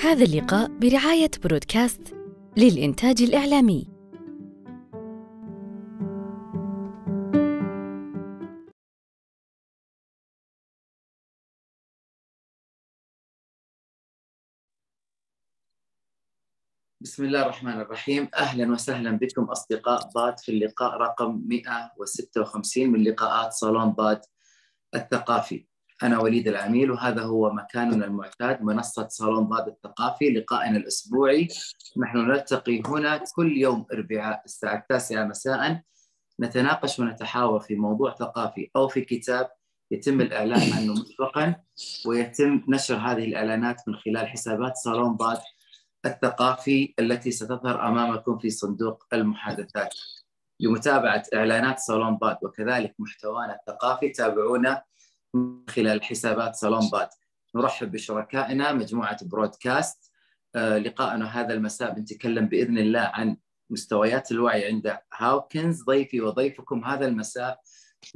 هذا اللقاء برعاية برودكاست للإنتاج الإعلامي. بسم الله الرحمن الرحيم أهلا وسهلا بكم أصدقاء باد في اللقاء رقم 156 من لقاءات صالون باد الثقافي أنا وليد العميل وهذا هو مكاننا المعتاد منصة صالون باد الثقافي لقائنا الأسبوعي نحن نلتقي هنا كل يوم أربعاء الساعة التاسعة مساء نتناقش ونتحاور في موضوع ثقافي أو في كتاب يتم الإعلان عنه مسبقا ويتم نشر هذه الإعلانات من خلال حسابات صالون باد الثقافي التي ستظهر أمامكم في صندوق المحادثات. لمتابعه إعلانات صالون باد وكذلك محتوانا الثقافي تابعونا من خلال حسابات صالون باد. نرحب بشركائنا مجموعة برودكاست. آه، لقاءنا هذا المساء بنتكلم بإذن الله عن مستويات الوعي عند هاوكنز. ضيفي وضيفكم هذا المساء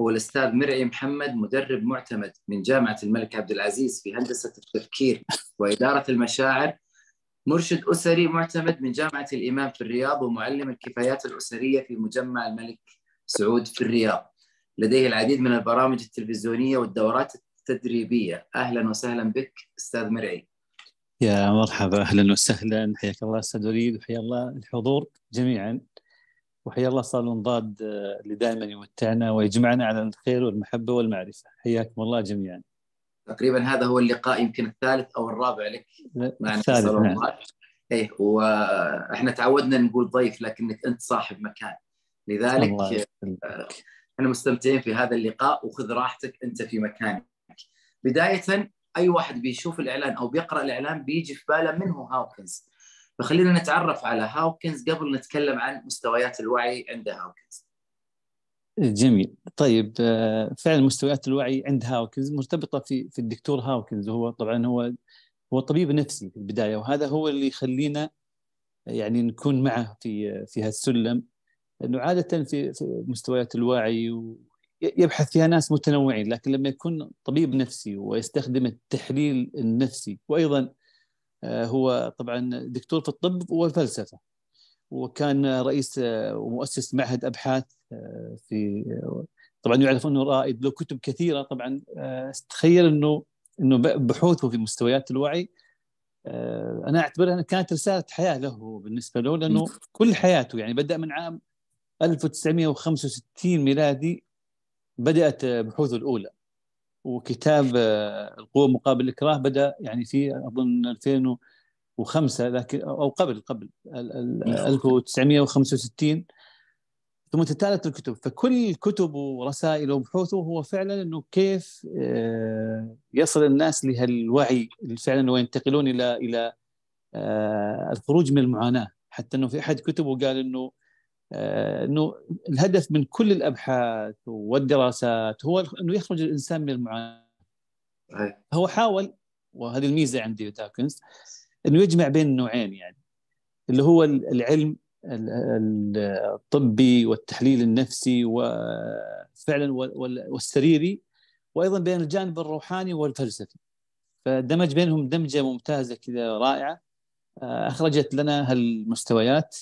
هو الأستاذ مرعي محمد مدرب معتمد من جامعة الملك عبد العزيز في هندسة التفكير وإدارة المشاعر. مرشد أسري معتمد من جامعة الإمام في الرياض ومعلم الكفايات الأسرية في مجمع الملك سعود في الرياض. لديه العديد من البرامج التلفزيونية والدورات التدريبية. أهلا وسهلا بك أستاذ مرعي. يا مرحبا. أهلا وسهلا. حياك الله أستاذ وليد وحيا الله الحضور جميعا. وحيا الله صالون ضاد اللي دائما يمتعنا ويجمعنا على الخير والمحبة والمعرفة. حياكم الله جميعا. تقريبا هذا هو اللقاء يمكن الثالث أو الرابع لك. معنا الثالث نعم. إيه وإحنا تعودنا نقول ضيف لكنك أنت صاحب مكان. لذلك آه، إحنا مستمتعين في هذا اللقاء وخذ راحتك انت في مكانك. بداية أي واحد بيشوف الإعلان أو بيقرأ الإعلان بيجي في باله من هو هاوكنز. فخلينا نتعرف على هاوكنز قبل نتكلم عن مستويات الوعي عند هاوكنز. جميل. طيب آه، فعلا مستويات الوعي عند هاوكنز مرتبطة في في الدكتور هاوكنز. وهو طبعا هو هو طبيب نفسي في البداية وهذا هو اللي يخلينا يعني نكون معه في في هالسلم. انه عادة في, مستويات الوعي يبحث فيها ناس متنوعين لكن لما يكون طبيب نفسي ويستخدم التحليل النفسي وأيضا آه، هو طبعا دكتور في الطب والفلسفة وكان رئيس ومؤسس معهد أبحاث آه، في طبعا يعرف أنه رائد له كتب كثيرة طبعا آه، تخيل أنه أنه بحوثه في مستويات الوعي آه، أنا أعتبرها كانت رسالة حياة له بالنسبة له لأنه كل حياته يعني بدأ من عام 1965 ميلادي بدأت بحوثه الأولى وكتاب القوة مقابل الإكراه بدأ يعني في أظن 2000 وخمسة لكن أو قبل قبل 1965 ثم تتالت الكتب. فكل كتبه ورسائله وبحوثه هو فعلا إنه كيف آه، يصل الناس لهالوعي فعلا وينتقلون إلى إلى آه، الخروج من المعاناة. حتى إنه في أحد كتبه قال إنه آه، إنه الهدف من كل الأبحاث والدراسات هو إنه يخرج الإنسان من المعاناة. هو حاول وهذه الميزة عندي داكنز إنه يجمع بين النوعين يعني. اللي هو العلم الطبي والتحليل النفسي وفعلا والسريري وأيضا بين الجانب الروحاني والفلسفي. فدمج بينهم دمجة ممتازة كذا رائعة. آه، أخرجت لنا هالمستويات.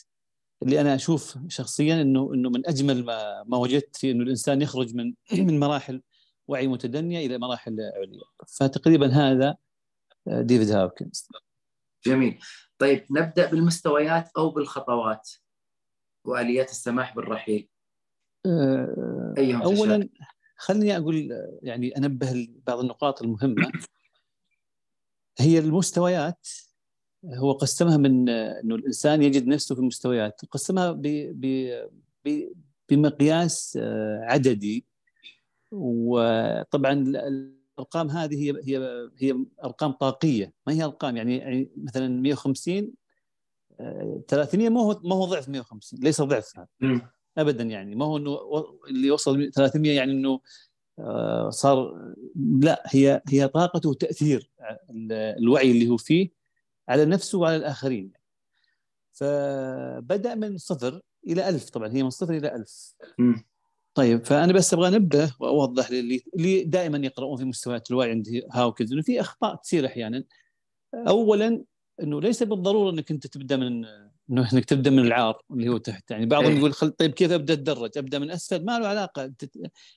اللي أنا أشوف شخصيا إنه إنه من أجمل ما ما وجدت في إنه الإنسان يخرج من من مراحل وعي متدنية إلى مراحل عليا. فتقريبا هذا آه، ديفيد هاوكنز جميل. طيب نبدأ بالمستويات أو بالخطوات وآليات السماح بالرحيل. أه اولا خليني أقول يعني أنبه بعض النقاط المهمة. هي المستويات هو قسمها من إنه الإنسان يجد نفسه في المستويات قسمها ب ب بمقياس آه، عددي. وطبعا الأرقام هذه هي هي هي أرقام طاقية ما هي أرقام يعني, يعني مثلا 150 300 ما هو ما هو ضعف 150 ليس ضعفها. ابدا يعني ما هو إنه اللي وصل 300 يعني إنه آه، صار لا هي هي طاقته وتاثير الوعي اللي هو فيه. على نفسه وعلى الآخرين. فبدأ من صفر إلى ألف طبعا هي من صفر إلى ألف. طيب فأنا بس أبغى انبه وأوضح للي اللي دائما يقرؤون في مستويات الوعي عند هاوكنز إنه في أخطاء تصير أحيانا. اولا إنه ليس بالضرورة إنك أنت تبدأ من إنه إنك تبدأ من العار اللي هو تحت. يعني بعضهم إيه. يقول خل طيب كيف أبدأ أتدرج؟ أبدأ من أسفل؟ ما له علاقة.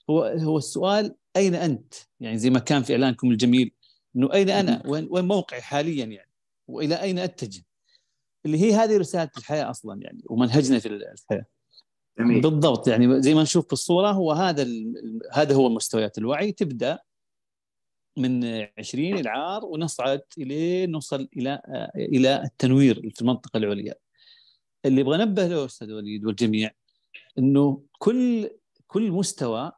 هو هو السؤال أين أنت؟ يعني زي ما كان في إعلانكم الجميل إنه أين أنا؟ وين وين موقعي حاليا يعني. وإلى أين أتجه؟ اللي هي هذه رسالة الحياة أصلا يعني ومنهجنا في الحياة. جميل. بالضبط يعني زي ما نشوف في الصورة هو هذا هذا هو مستويات الوعي. تبدأ من 20 العار ونصعد إلى نوصل إلى إلى التنوير في المنطقة العليا. اللي أبغى انبه له أستاذ وليد والجميع إنه كل كل مستوى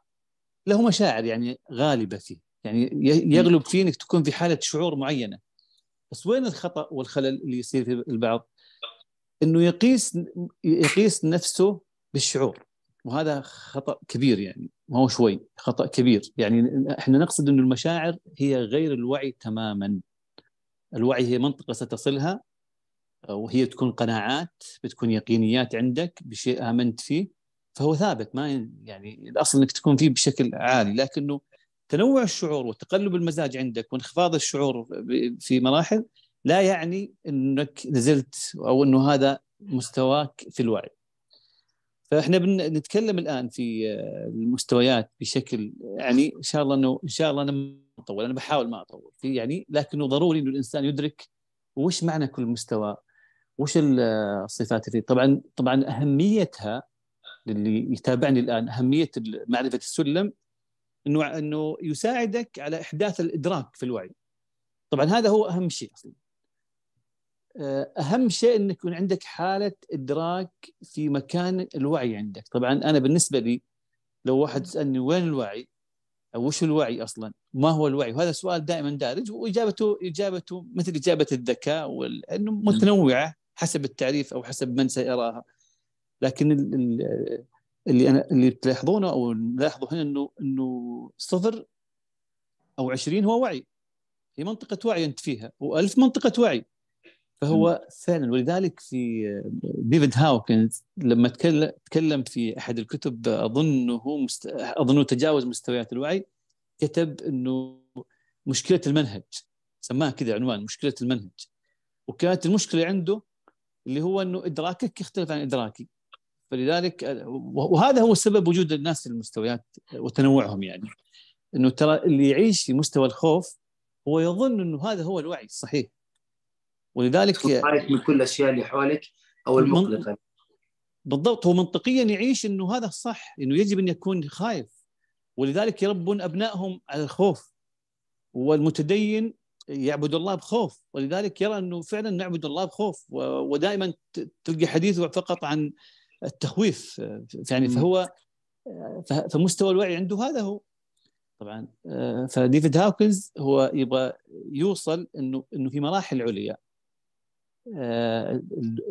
له مشاعر يعني غالبة فيه. يعني يغلب فيه إنك تكون في حالة شعور معينة. بس وين الخطأ والخلل اللي يصير في البعض؟ إنه يقيس يقيس نفسه بالشعور وهذا خطأ كبير يعني ما هو شوي خطأ كبير. يعني إحنا نقصد إنه المشاعر هي غير الوعي تماما. الوعي هي منطقة ستصلها وهي تكون قناعات بتكون يقينيات عندك بشيء آمنت فيه فهو ثابت ما يعني الأصل إنك تكون فيه بشكل عالي لكنه تنوع الشعور وتقلب المزاج عندك وانخفاض الشعور في مراحل لا يعني إنك نزلت أو إنه هذا مستواك في الوعي. فإحنا بنتكلم الآن في المستويات بشكل يعني إن شاء الله إنه إن شاء الله أنا ما أطول أنا بحاول ما أطول. يعني لكنه ضروري إنه الإنسان يدرك وش معنى كل مستوى وش الصفات فيه طبعا طبعا أهميتها للي يتابعني الآن أهمية معرفة السلم إنه إنه يساعدك على إحداث الإدراك في الوعي. طبعا هذا هو أهم شيء أصلا. أهم شيء إنك يكون عندك حالة إدراك في مكان الوعي عندك. طبعا أنا بالنسبة لي لو واحد سالني وين الوعي أو وش الوعي أصلا؟ ما هو الوعي؟ وهذا سؤال دائما دارج وإجابته إجابته مثل إجابة الذكاء وانه متنوعة حسب التعريف أو حسب من سيراها. لكن اللي أنا اللي تلاحظونه أو نلاحظه هنا انه إنه صفر أو 20 هو وعي. في منطقة وعي أنت فيها و1000 منطقة وعي. فهو فعلا ولذلك في ديفيد هاوكنز لما تكلم في أحد الكتب أظنه مست... أظنه تجاوز مستويات الوعي كتب إنه مشكلة المنهج. سماها كذا عنوان مشكلة المنهج. وكانت المشكلة عنده اللي هو إنه إدراكك يختلف عن إدراكي. فلذلك وهذا هو سبب وجود الناس في المستويات وتنوعهم يعني. إنه ترى اللي يعيش في مستوى الخوف هو يظن إنه هذا هو الوعي الصحيح. ولذلك خارج من كل الأشياء اللي حولك أو المقلقه بالضبط هو منطقيا يعيش إنه هذا الصح إنه يجب أن يكون خايف. ولذلك يربون أبنائهم على الخوف. والمتدين يعبد الله بخوف. ولذلك يرى إنه فعلا نعبد الله بخوف. ودائما تلقى حديثه فقط عن التخويف يعني فهو فمستوى الوعي عنده هذا هو. طبعا فديفيد هاوكنز هو يبغى يوصل إنه إنه في مراحل عليا.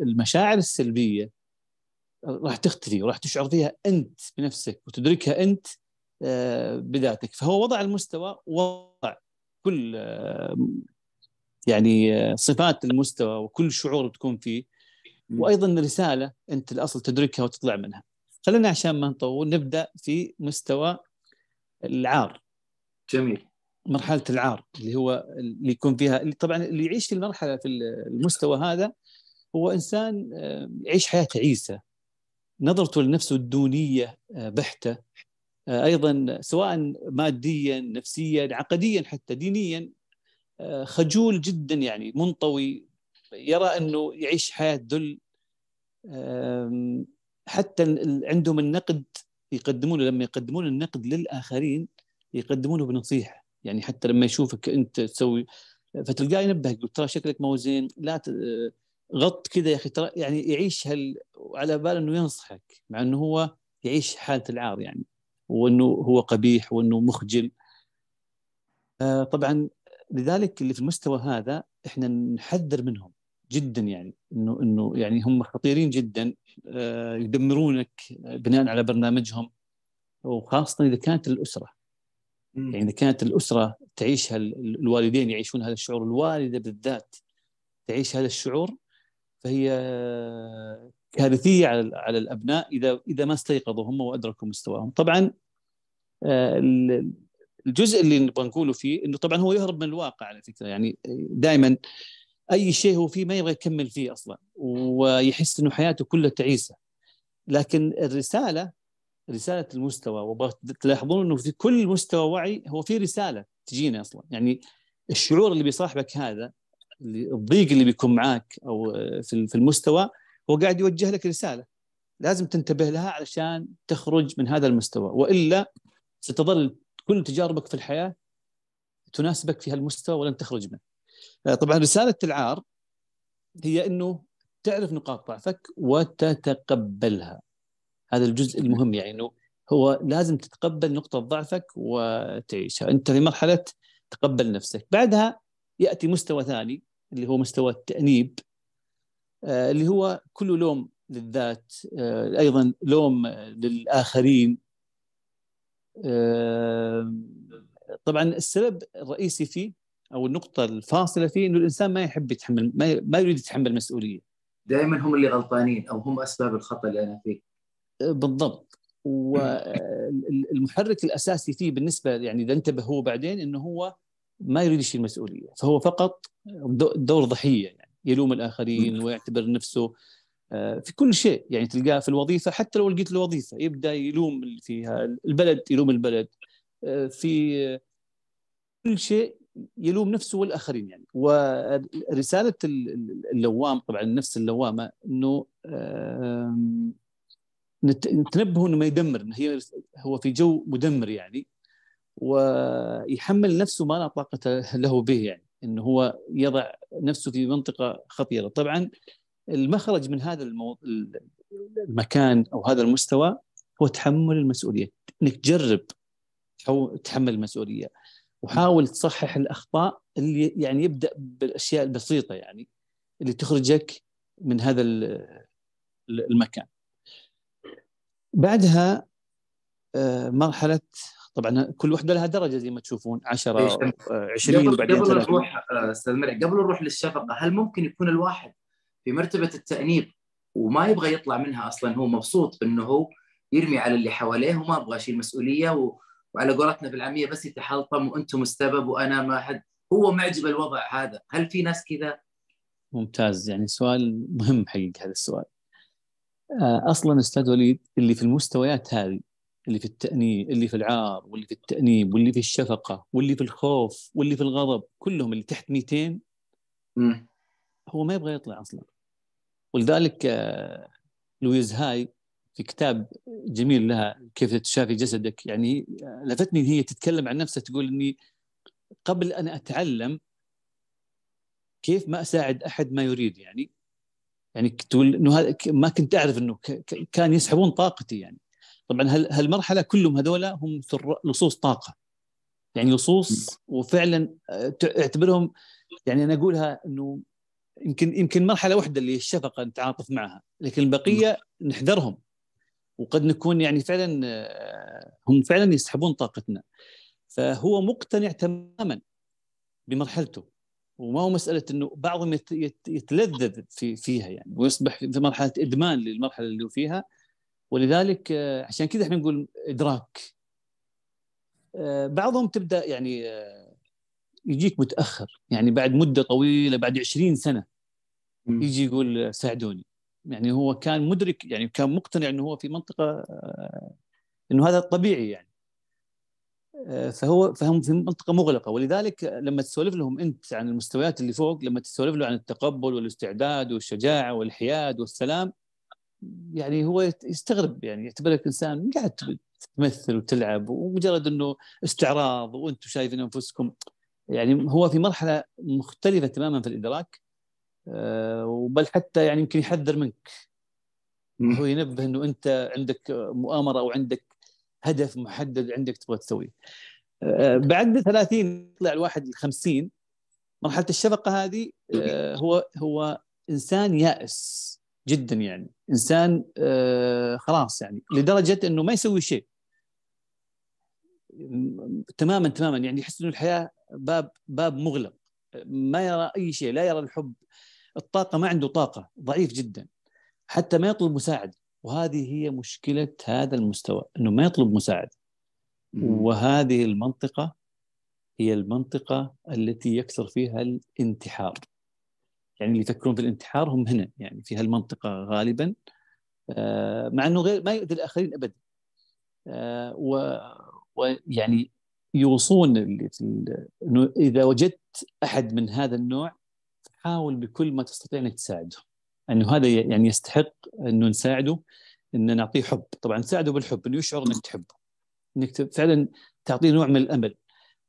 المشاعر السلبية راح تختفي وراح تشعر فيها أنت بنفسك وتدركها أنت بذاتك. فهو وضع المستوى وضع كل يعني صفات المستوى وكل شعور تكون فيه. وأيضا رسالة أنت الأصل تدركها وتطلع منها. خلينا عشان ما نطول نبدأ في مستوى العار. جميل. مرحلة العار اللي هو اللي يكون فيها اللي طبعا اللي يعيش في المرحلة في المستوى هذا هو إنسان يعيش حياة تعيسه نظرته لنفسه الدونية بحتة. أيضا سواء ماديا نفسيا عقديا حتى دينيا خجول جدا يعني منطوي يرى أنه يعيش حياة ذل حتى عندهم النقد يقدمونه لما يقدمون النقد للآخرين يقدمونه بنصيحة. يعني حتى لما يشوفك أنت تسوي فتلقاه ينبهك يقول ترى شكلك مو زين لا غط كذا يا أخي ترى يعني يعيش هال على بال إنه ينصحك مع إنه هو يعيش حالة العار يعني وإنه هو قبيح وإنه مخجل. آه طبعا لذلك اللي في المستوى هذا إحنا نحذر منهم. جدا يعني إنه إنه يعني هم خطيرين جدا آه يدمرونك بناء على برنامجهم. وخاصة إذا كانت الأسرة. يعني إذا كانت الأسرة تعيشها الوالدين يعيشون هذا الشعور الوالدة بالذات تعيش هذا الشعور فهي كارثية على على الأبناء إذا إذا ما استيقظوا هم وأدركوا مستواهم. طبعا الجزء اللي نبغى نقوله فيه إنه طبعا هو يهرب من الواقع على فكرة. يعني دائما أي شيء هو فيه ما يبغى يكمل فيه أصلا ويحس إنه حياته كلها تعيسة. لكن الرسالة رسالة المستوى وتلاحظون إنه في كل مستوى وعي هو في رسالة تجينا أصلا. يعني الشعور اللي بيصاحبك هذا الضيق اللي بيكون معاك أو في المستوى هو قاعد يوجه لك رسالة. لازم تنتبه لها علشان تخرج من هذا المستوى. وإلا ستظل كل تجاربك في الحياة تناسبك في هالمستوى ولن تخرج منه. آه، طبعا رسالة العار هي إنه تعرف نقاط ضعفك وتتقبلها. هذا الجزء المهم يعني إنه هو لازم تتقبل نقطة ضعفك وتعيشها، أنت في مرحلة تقبل نفسك، بعدها يأتي مستوى ثاني اللي هو مستوى التأنيب آه، اللي هو كله لوم للذات آه، أيضا لوم للآخرين. طبعا السبب الرئيسي فيه أو النقطة الفاصلة فيه إنه الإنسان ما يحب يتحمل ما يريد يتحمل مسؤولية. دائما هم اللي غلطانين أو هم أسباب الخطأ اللي أنا فيه. بالضبط. والمحرك الأساسي فيه بالنسبة يعني إذا انتبه هو بعدين إنه هو ما يريد يشيل مسؤولية. فهو فقط دور ضحية يعني يلوم الآخرين ويعتبر نفسه آه، في كل شيء. يعني تلقاه في الوظيفة حتى لو لقيت له وظيفة يبدأ يلوم فيها البلد يلوم البلد. آه، في كل شيء يلوم نفسه والآخرين يعني. ورسالة اللوام طبعا النفس اللوامة إنه نتنبه إنه ما يدمر هي هو في جو مدمر يعني ويحمل نفسه ما لا طاقة له به يعني إنه هو يضع نفسه في منطقة خطيرة. طبعا المخرج من هذا المو... المكان أو هذا المستوى هو تحمل المسؤولية. إنك تجرب تحمل المسؤولية. وحاول تصحح الأخطاء اللي يعني يبدأ بالأشياء البسيطة يعني اللي تخرجك من هذا المكان. بعدها آه، مرحلة طبعا كل وحدة لها درجة زي ما تشوفون 10 20 وبعدين قبل نروح آه، أستاذ مرعي قبل نروح للشفقة هل ممكن يكون الواحد في مرتبة التأنيب وما يبغى يطلع منها أصلا هو مبسوط إنه هو يرمي على اللي حواليه وما أبغى أشيل مسؤولية و... وعلى قولتنا بالعامية بس يتحلطم وأنتم السبب وأنا ما حد. هو معجب الوضع هذا. هل في ناس كذا؟ ممتاز. يعني سؤال مهم حقيقة هذا السؤال. آه، أصلا أستاذ وليد اللي في المستويات هذه اللي في التأنيب اللي في العار واللي في التأنيب واللي في الشفقة واللي في الخوف واللي في الغضب كلهم اللي تحت 200 م. هو ما يبغى يطلع أصلا. ولذلك آه، لويز هاي في كتاب جميل لها كيف تشافي جسدك. يعني لفتني هي تتكلم عن نفسها تقول إني قبل أن أتعلم كيف ما أساعد أحد ما يريد يعني. يعني تقول إنه هذا ما كنت أعرف إنه كان يسحبون طاقتي يعني. طبعا هالمرحلة كلهم هذولا هم لصوص طاقة. يعني لصوص وفعلا آه، اعتبرهم يعني أنا أقولها إنه يمكن يمكن مرحلة واحدة اللي الشفقة نتعاطف معها لكن البقية نحذرهم. وقد نكون يعني فعلا آه، هم فعلا يسحبون طاقتنا. فهو مقتنع تماما بمرحلته. وما هو مسألة إنه بعضهم يتلذذ في فيها يعني ويصبح في مرحلة إدمان للمرحلة اللي هو فيها. ولذلك آه، عشان كذا إحنا نقول إدراك. آه، بعضهم تبدأ يعني يجيك متأخر. يعني بعد مدة طويلة بعد 20 سنة يجي يقول ساعدوني. يعني هو كان مدرك يعني كان مقتنع إنه هو في منطقة آه، إنه هذا طبيعي يعني. آه، فهو فهم في منطقة مغلقة. ولذلك لما تسولف لهم أنت عن المستويات اللي فوق لما تسولف له عن التقبل والاستعداد والشجاعة والحياد والسلام يعني هو يستغرب يعني. يعتبرك إنسان قاعد تمثل وتلعب ومجرد إنه استعراض وأنتم شايفين أنفسكم. يعني هو في مرحلة مختلفة تماما في الإدراك. آه، بل حتى يعني يمكن يحذر منك. هو ينبه إنه أنت عندك مؤامرة أو عندك هدف محدد عندك تبغى تسويه. آه، بعد 30 يطلع الواحد ال 50 مرحلة الشفقة هذه آه، هو هو إنسان يائس جدا يعني. إنسان خلاص يعني لدرجة إنه ما يسوي شيء. تماما تماما يعني يحس إنه الحياة باب باب مغلق. ما يرى أي شيء لا يرى الحب. الطاقة ما عنده طاقة ضعيف جدا حتى ما يطلب مساعده وهذه هي مشكلة هذا المستوى إنه ما يطلب مساعده وهذه المنطقة هي المنطقة التي يكثر فيها الانتحار. يعني اللي يفكرون في الانتحار هم هنا يعني في هالمنطقة غالبا. آه، مع إنه غير ما يؤذي الآخرين ابدا. آه، ويعني يوصون اللي في إنه إذا وجدت أحد من هذا النوع حاول بكل ما تستطيع انك تساعده إنه هذا يعني يستحق إنه نساعده ان نعطيه حب. طبعا نساعده بالحب إنه يشعر إنك تحبه. إنك فعلا تعطيه نوع من الأمل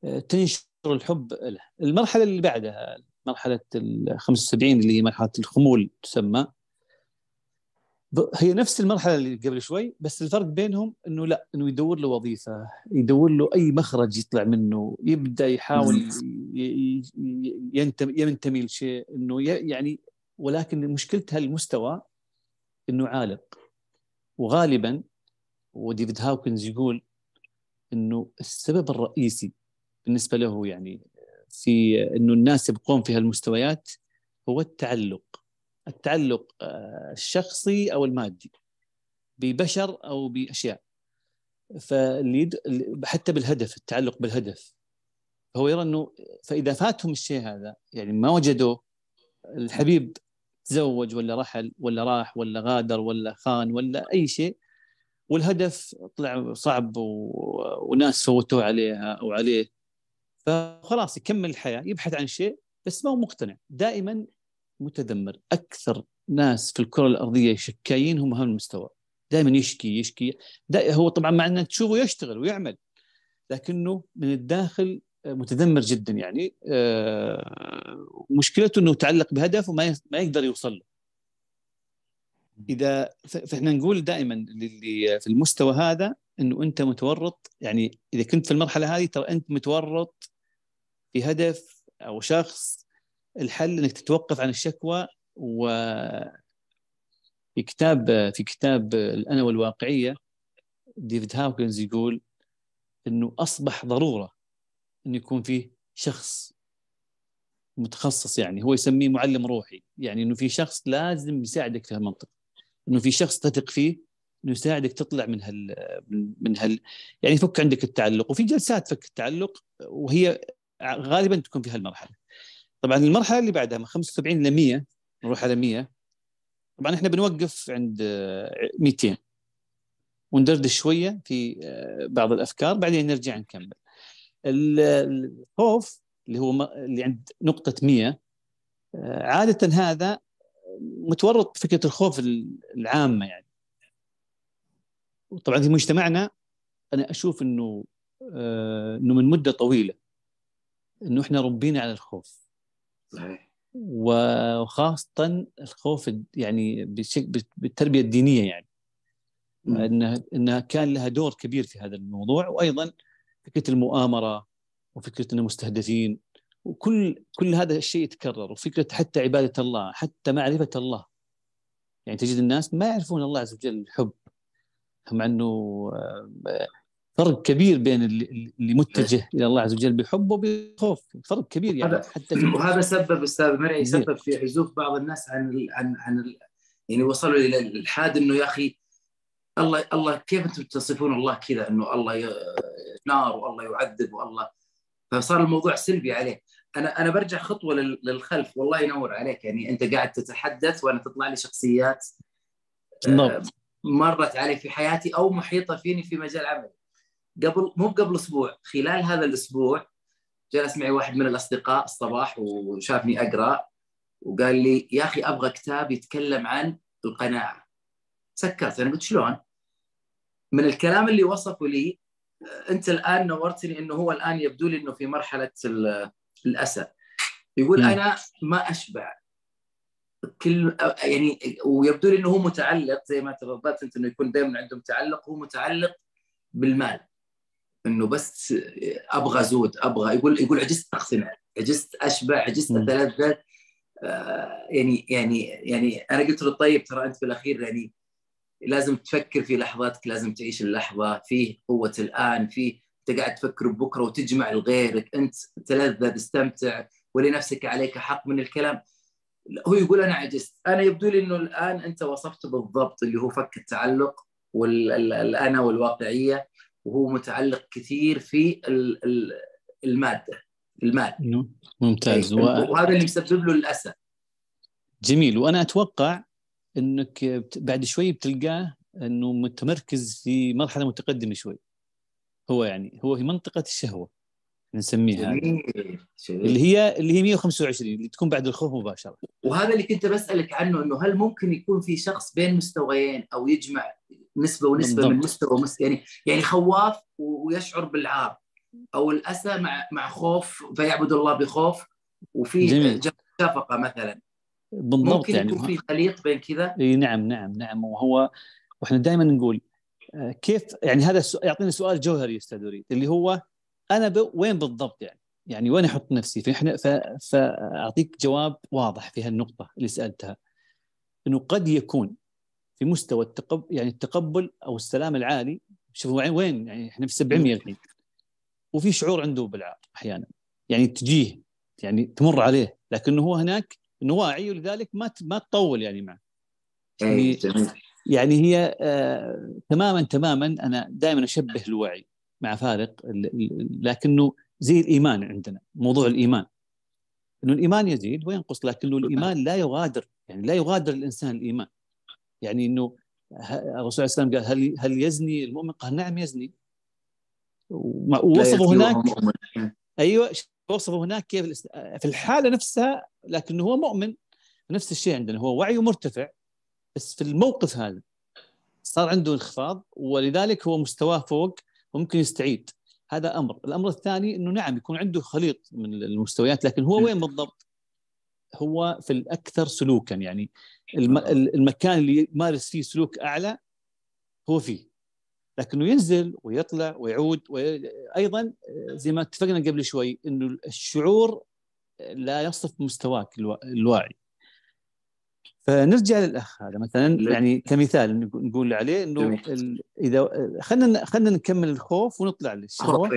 آه، تنشر الحب له. المرحلة اللي بعدها مرحلة ال 75 اللي هي مرحلة الخمول تسمى هي نفس المرحلة اللي قبل شوي بس الفرق بينهم إنه لا إنه يدور له وظيفة يدور له أي مخرج يطلع منه يبدأ يحاول ينتمي ينتمي لشيء إنه يعني ولكن مشكله هالمستوى إنه عالق. وغالبا وديفيد هاوكنز يقول إنه السبب الرئيسي بالنسبة له يعني في إنه الناس يبقون في هالمستويات هو التعلق. التعلق آه، الشخصي أو المادي ببشر أو بأشياء فاللي حتى بالهدف التعلق بالهدف هو يرى إنه فإذا فاتهم الشيء هذا يعني ما وجدوا الحبيب تزوج ولا رحل ولا راح ولا غادر ولا خان ولا أي شيء والهدف طلع صعب. وناس فوتوه عليها أو عليه فخلاص يكمل الحياة يبحث عن شيء بس ما هو مقتنع دائما متذمر أكثر ناس في الكرة الأرضية شكايين هم هالمستوى دائما يشكي يشكي. هو طبعا مع أنه تشوفه يشتغل ويعمل لكنه من الداخل متذمر جدا يعني. آه، مشكلته إنه تعلق بهدف وما ما يقدر يوصل له. إذا فإحنا نقول دائما للي في المستوى هذا إنه أنت متورط. يعني إذا كنت في المرحلة هذه ترى أنت متورط في هدف أو شخص الحل إنك تتوقف عن الشكوى و في كتاب في كتاب الأنا والواقعية ديفيد هاوكنز يقول إنه أصبح ضرورة انه يكون فيه شخص متخصص يعني هو يسميه معلم روحي يعني إنه في شخص لازم يساعدك في هالمنطقه إنه في شخص تثق فيه إنه يساعدك تطلع من هال من هال يعني يفك عندك التعلق وفي جلسات فك التعلق وهي غالبا تكون في هالمرحلة. طبعا المرحلة اللي بعدها من 75 ل 100 نروح على 100 طبعا إحنا بنوقف عند 200 وندردش شوية في آه، بعض الأفكار بعدين نرجع نكمل. الخوف اللي هو اللي عند نقطة 100 آه، عادة هذا متورط في فكره الخوف العامة يعني. وطبعا في مجتمعنا أنا أشوف إنه آه، إنه من مدة طويلة إنه إحنا ربينا على الخوف. صحيح. وخاصة الخوف يعني بالتربية الدينية يعني. انها إنها كان لها دور كبير في هذا الموضوع وأيضا فكرة المؤامرة وفكرة انه مستهدفين وكل كل هذا الشيء يتكرر وفكرة حتى عبادة الله حتى معرفة الله. يعني تجد الناس ما يعرفون الله عز وجل الحب. مع انه آه، فرق كبير بين اللي متجه إلى الله عز وجل بحب وبخوف فرق كبير يعني حتى في وهذا سبب أستاذ مرعي سبب في عزوف بعض الناس عن عن عن يعني وصلوا إلى الحاد إنه يا أخي الله الله كيف أنتم تصفون الله كذا؟ إنه الله نار والله يعذب والله. فصار الموضوع سلبي عليه. أنا أنا برجع خطوة للخلف. والله ينور عليك. يعني أنت قاعد تتحدث وأنا تطلع لي شخصيات آه، مرت علي في حياتي أو محيطة فيني في مجال عملي. قبل مو قبل أسبوع خلال هذا الأسبوع جلس معي واحد من الأصدقاء الصباح وشافني أقرأ وقال لي يا أخي أبغى كتاب يتكلم عن القناعة سكرت أنا قلت شلون؟ من الكلام اللي وصفه لي أنت الآن نورتني إنه هو الآن يبدو لي إنه في مرحلة الأسى يقول م. أنا ما أشبع كل يعني ويبدو لي إنه هو متعلق زي ما تفضلت أنت إنه يكون دائما عندهم تعلق هو متعلق بالمال إنه بس أبغى زود أبغى يقول يقول عجزت اقتنع عجزت أشبع عجزت اتلذذ آه يعني يعني يعني أنا قلت له طيب ترى أنت في الأخير يعني لازم تفكر في لحظتك لازم تعيش اللحظة فيه قوة الآن فيه أنت قاعد تفكر ببكره وتجمع لغيرك أنت تلذذ استمتع ولنفسك عليك حق من الكلام. هو يقول أنا عجزت. أنا يبدو لي إنه الآن أنت وصفت بالضبط اللي هو فك التعلق والانا والواقعية. وهو متعلق كثير في المادة المال. ممتاز. و... وهذا اللي مسبب له الأسى. جميل. وأنا أتوقع إنك بعد شوي بتلقاه إنه متمركز في مرحلة متقدمة شوي. هو يعني هو في منطقة الشهوة نسميها هذه. جميل اللي جميل هي اللي هي 125 اللي تكون بعد الخوف مباشرة. وهذا اللي كنت بسألك عنه إنه هل ممكن يكون في شخص بين مستويين أو يجمع نسبة ونسبة من بالضبط. مستوى ومس... يعني يعني خواف ويشعر بالعار. أو الأسى مع مع خوف فيعبد الله بخوف وفي. شفقه مثلا. بالضبط ممكن يعني يكون في خليط بين كذا؟ إي نعم نعم نعم. وهو وإحنا دائما نقول آه، كيف يعني هذا يعطينا سؤال جوهري أستاذ وليد اللي هو أنا ب... وين بالضبط يعني؟ يعني وين أحط نفسي؟ فإحنا ف... فأعطيك جواب واضح في هالنقطة اللي سألتها. إنه قد يكون في مستوى التقبل يعني التقبل أو السلام العالي. شوفوا وين- يعني إحنا في 700 الحين. وفي شعور عنده بالعار أحيانا. يعني تجيه يعني تمر عليه. لكنه هو هناك انه واعي ولذلك ما ما تطول يعني معه. اي يعني يعني هي آه تماما تماما أنا دائما أشبه الوعي مع فارق لكنه زي الإيمان عندنا موضوع الإيمان. إنه الإيمان يزيد وينقص لكنه الإيمان لا يغادر يعني لا يغادر الإنسان الإيمان. يعني إنه الرسول عليه وسلم قال هل هل يزني المؤمن؟ قال نعم يزني. ووصفه هناك. أيوه وصفه هناك كيف في الحالة نفسها لكنه هو مؤمن. نفس الشيء عندنا هو وعيه مرتفع. بس في الموقف هذا صار عنده انخفاض ولذلك هو مستواه فوق وممكن يستعيد. هذا أمر. الأمر الثاني إنه نعم يكون عنده خليط من المستويات لكن هو وين بالضبط؟ هو في الأكثر سلوكا. يعني الم... المكان اللي يمارس فيه سلوك أعلى هو فيه. لكنه ينزل ويطلع ويعود وأيضا زي ما اتفقنا قبل شوي إنه الشعور لا يصف مستواك الوا... الواعي. فنرجع للأخ هذا مثلا. يعني كمثال نقول عليه إنه. إذا خلينا خلينا نكمل الخوف ونطلع للشهوه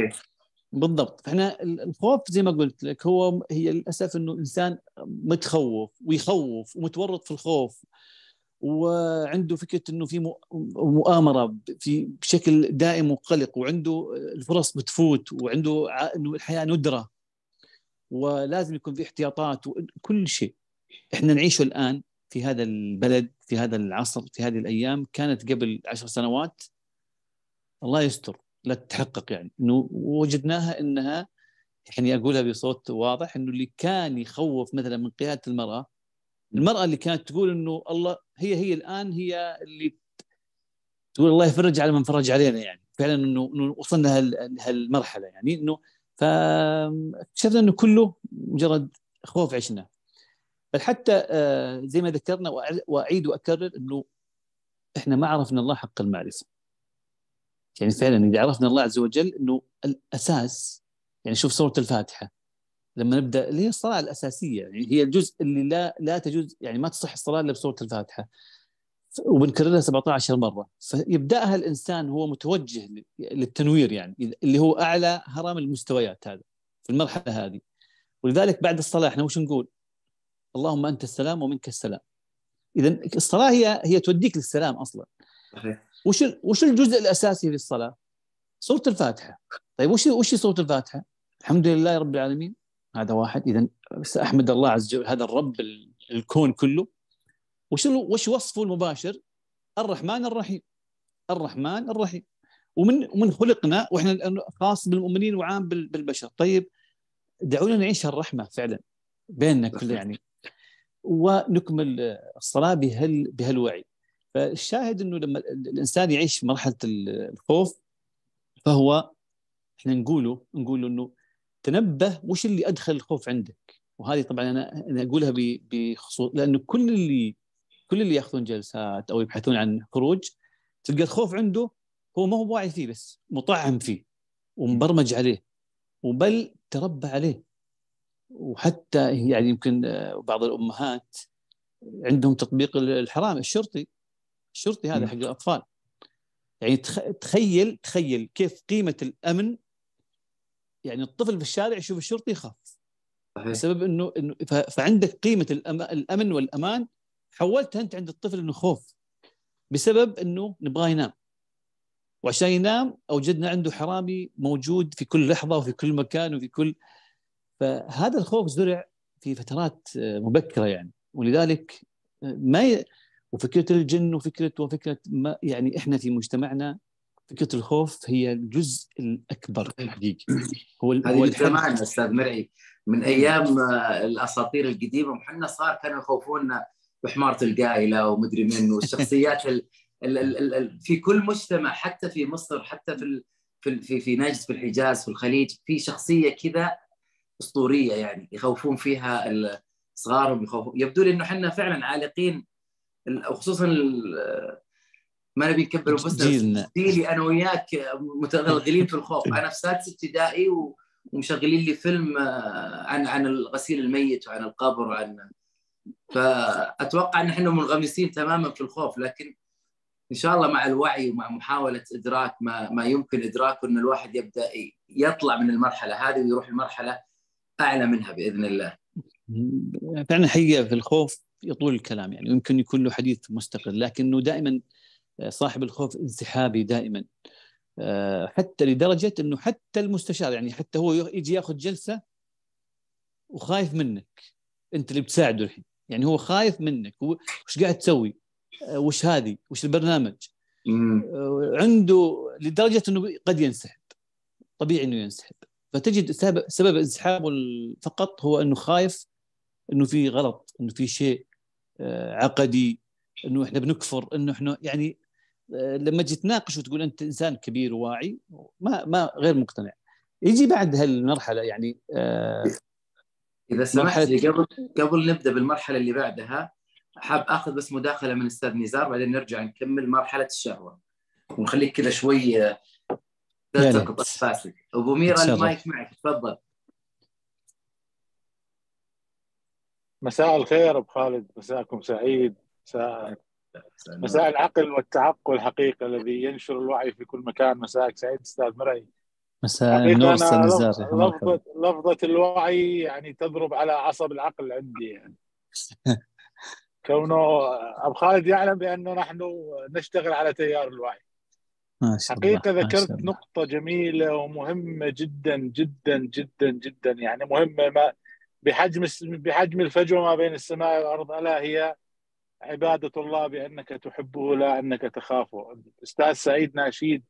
بالضبط. فإحنا الخوف زي ما قلت لك هو هي للأسف إنه انسان متخوف ويخوف ومتورط في الخوف وعنده فكرة إنه في مؤامرة في بشكل دائم وقلق وعنده الفرص بتفوت وعنده إنه الحياة ندرة ولازم يكون في احتياطات وكل شيء. إحنا نعيشه الآن في هذا البلد في هذا العصر في هذه الأيام كانت قبل عشر سنوات الله يستر. لا تتحقق يعني. إنه وجدناها إنها يعني أقولها بصوت واضح إنه اللي كان يخوف مثلا من قيادة المرأة المرأة اللي كانت تقول إنه الله هي هي الآن هي اللي تقول الله يفرج على من فرج علينا يعني. فعلا إنه وصلنا لهالمرحله يعني. إنه فاكتشفنا إنه كله مجرد خوف عشناه بل حتى زي ما ذكرنا وأعيد وأكرر إنه إحنا ما عرفنا الله حق المعرفة. يعني فعلا إذا عرفنا الله عز وجل إنه الأساس يعني شوف سورة الفاتحة. لما نبدأ اللي هي الصلاة الأساسية يعني هي الجزء اللي لا لا تجوز يعني ما تصح الصلاة إلا بسورة الفاتحة. وبنكررها 17 مرة. فيبدأها الإنسان هو متوجه للتنوير يعني اللي هو أعلى هرم المستويات هذا في المرحلة هذه. ولذلك بعد الصلاة إحنا وش نقول؟ اللهم أنت السلام ومنك السلام. اذا الصلاة هي هي توديك للسلام أصلا. وش وش الجزء الأساسي في الصلاه؟ سوره الفاتحة. طيب وش وش سوره الفاتحة؟ الحمد لله رب العالمين. هذا واحد. اذا أحمد الله عز وجل هذا الرب الكون كله. وش وش وصفه المباشر؟ الرحمن الرحيم. الرحمن الرحيم. ومن ومن خلقنا وإحنا خاص بالمؤمنين وعام بالبشر. طيب دعونا نعيش الرحمه فعلا بيننا كل يعني. ونكمل الصلاة بهال بهالوعي. فالشاهد إنه لما الإنسان يعيش مرحلة الخوف فهو إحنا نقوله نقول إنه تنبه وش اللي أدخل الخوف عندك؟ وهذه طبعا أنا أنا أقولها بخصوص لأنه كل اللي كل اللي يأخذون جلسات أو يبحثون عن خروج تلقى الخوف عنده هو ما هو واعي فيه بس مطعم فيه ومبرمج عليه وبل تربى عليه. وحتى يعني يمكن بعض الأمهات عندهم تطبيق الحرام الشرطي. الشرطي هذا حق الأطفال. يعني تخيل تخيل كيف قيمة الأمن يعني الطفل في الشارع يشوف الشرطي يخاف. بسبب إنه إنه فعندك قيمة الأمن والأمان حولتها أنت عند الطفل إنه خوف. بسبب إنه نبغاه ينام. وعشان ينام أوجدنا عنده حرامي موجود في كل لحظة وفي كل مكان وفي كل فهذا الخوف زرع في فترات مبكرة يعني. ولذلك ما ي... وفكرة الجن وفكره وفكرة ما يعني إحنا في مجتمعنا فكرة الخوف هي الجزء الأكبر حقيقي. هو هذه مجتمعنا أستاذ مرعي. من أيام الأساطير القديمة وحنا صغار كانوا يخوفونا بحمارة القايلة ومدري من والشخصيات ال ال ال ال في كل مجتمع حتى في مصر حتى في في في, في نجد في الحجاز في الخليج في شخصية كذا أسطورية يعني يخوفون فيها صغارهم يخوفون. يبدو لي إنه إحنا فعلا عالقين وخصوصا ما نبي نكبر أنفسنا جيلي أنا وياك متغلغلين في الخوف أنا في سادس ابتدائي ومشغلين لي فيلم آه، عن عن الغسيل الميت وعن القبر وعن فأتوقع إن إحنا منغمسين تماما في الخوف لكن إن شاء الله مع الوعي ومع محاولة إدراك ما ما يمكن إدراكه إن الواحد يبدأ يطلع من المرحلة هذه ويروح لمرحلة أعلى منها بإذن الله. فعلا حقيقة في الخوف يطول الكلام يعني يمكن يكون له حديث مستقل لكنه دائما صاحب الخوف انسحابي دائما آه، حتى لدرجة إنه حتى المستشار يعني حتى هو يجي ياخذ جلسة وخايف منك أنت اللي بتساعده الحين. يعني هو خايف منك وش قاعد تسوي؟ آه، وش هذه؟ وش البرنامج؟ آه، عنده لدرجة إنه قد ينسحب طبيعي إنه ينسحب. فتجد سبب سبب انسحابه فقط هو إنه خايف إنه في غلط إنه في شيء. عقدي إنه إحنا بنكفر إنه إحنا يعني لما تجي تناقش وتقول أنت إنسان كبير وواعي ما ما غير مقتنع. يجي بعد هالمرحلة يعني آه اذا سمحت لي قبل قبل نبدأ بالمرحلة اللي بعدها حاب آخذ بس مداخلة من أستاذ نزار بعدين نرجع نكمل مرحلة الشهوة. ونخليك كذا شوي تلتقط انفاسك أبو ميرا المايك معك تفضل. مساء الخير أبو خالد. مساءكم سعيد. مساء مساء العقل والتعقل الحقيقة الذي ينشر الوعي في كل مكان. مساءك سعيد أستاذ مرعي. مساء النور أستاذ نزار لفظة, لفظة الوعي يعني تضرب على عصب العقل عندي يعني. كونه أبو خالد يعلم بأنه نحن نشتغل على تيار الوعي. ما شاء الله حقيقة ذكرت الله. نقطة جميلة ومهمة جدا جدا جدا جدا. يعني مهمة ما بحجم بحجم الفجوة ما بين السماء والأرض ألا هي عبادة الله بأنك تحبه لا أنك تخافه. الأستاذ سعيد ناشيد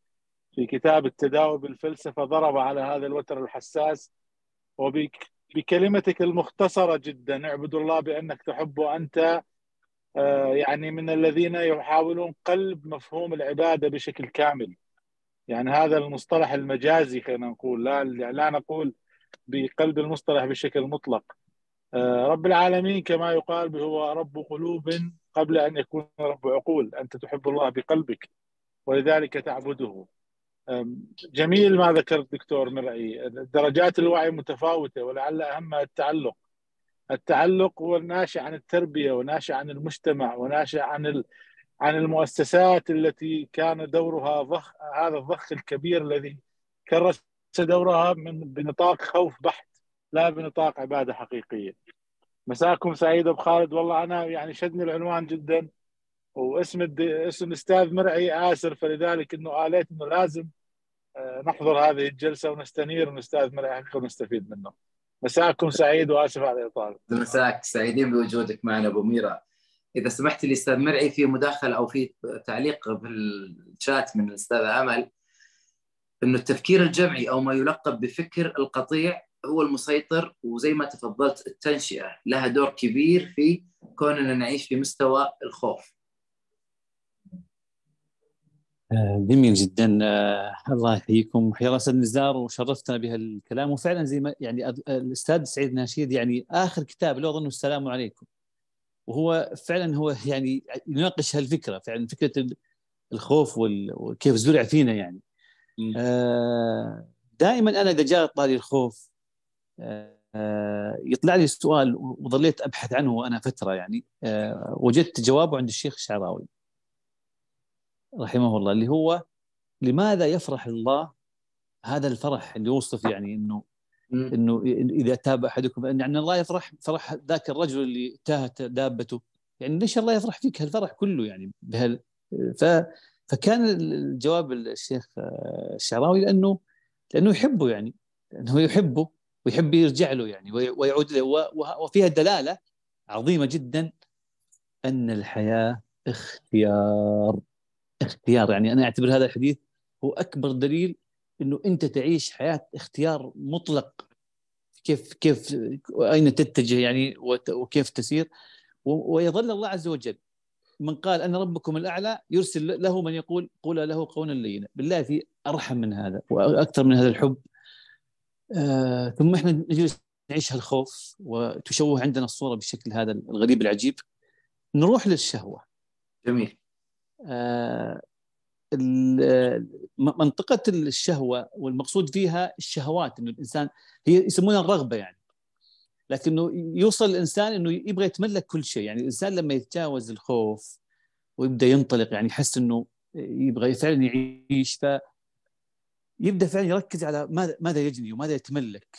في كتاب التداوي بالفلسفة ضرب على هذا الوتر الحساس وبكلمتك المختصرة جدا اعبد الله بأنك تحبه أنت آه، يعني من الذين يحاولون قلب مفهوم العبادة بشكل كامل. يعني هذا المصطلح المجازي خلينا نقول لا لا نقول بقلب المصطلح بشكل مطلق. آه، رب العالمين كما يقال هو رب قلوب قبل أن يكون رب عقول. أنت تحب الله بقلبك ولذلك تعبده. جميل ما ذكرت دكتور مرعي درجات الوعي متفاوتة ولعل أهمها التعلق. التعلق هو الناشئ عن التربية وناشئ عن المجتمع وناشئ عن عن المؤسسات التي كان دورها ضخ هذا الضخ الكبير الذي كرس دورها من بنطاق خوف بحت لا بنطاق عبادة حقيقية. مساكم سعيد أبو خالد والله أنا يعني شدني العنوان جدا واسم الد... اسم الاستاذ مرعي آسر فلذلك إنه آليت إنه لازم آه، نحضر هذه الجلسة ونستنير من الاستاذ مرعي حقيقه ونستفيد منه. مساكم سعيد وآسف على الاطاله. مساك سعيدين بوجودك معنا أبو ميرا. إذا سمحت لي أستاذ مرعي في مداخلة أو في تعليق في الشات من الاستاذ آمل إنه التفكير الجمعي أو ما يلقب بفكر القطيع هو المسيطر وزي ما تفضلت التنشئة لها دور كبير في كوننا نعيش في مستوى الخوف. آه، جميل جدا. آه، الله يحييكم. حيا الله أستاذ نزار وشرفتنا بهالكلام. وفعلا زي ما يعني الأستاذ سعيد ناشيد يعني آخر كتاب له اظن السلام عليكم. وهو فعلا هو يعني يناقش هالفكرة فعلا فكرة الخوف وكيف زرع فينا يعني. دائما أنا إذا جاء طاري الخوف آه، يطلع لي السؤال وظليت أبحث عنه وأنا فترة يعني آه، وجدت جوابه عند الشيخ الشعراوي رحمه الله اللي هو لماذا يفرح الله؟ هذا الفرح اللي يوصف يعني إنه إنه إذا تاب أحدكم يعني الله يفرح فرح ذاك الرجل اللي تاهت دابته يعني ليش الله يفرح فيك؟ هالفرح كله يعني بهال ف فكان الجواب الشيخ آه، الشعراوي لأنه لأنه يحبه يعني لأنه يحبه ويحب يرجع له يعني ويعود له. وفيها دلالة عظيمة جدا أن الحياة اختيار اختيار يعني. أنا أعتبر هذا الحديث هو أكبر دليل أنه أنت تعيش حياة اختيار مطلق. كيف كيف أين تتجه يعني وكيف تسير. ويظل الله عز وجل من قال أنا ربكم الأعلى يرسل له من يقول قول له قولا لينا. بالله في أرحم من هذا وأكثر من هذا الحب. آه ثم إحنا نجلس نعيش هالخوف وتشوه عندنا الصورة بالشكل هذا الغريب العجيب. نروح للشهوة. جميل. آه منطقة الشهوة والمقصود فيها الشهوات إنه الإنسان هي يسمونها الرغبة يعني. لكنه يوصل الإنسان إنه يبغى يتملك كل شيء. يعني الإنسان لما يتجاوز الخوف ويبدأ ينطلق يعني يحس إنه يبغى فعلا يعيش ف يبدا فعلا يركز على ماذا يجني وماذا يتملك.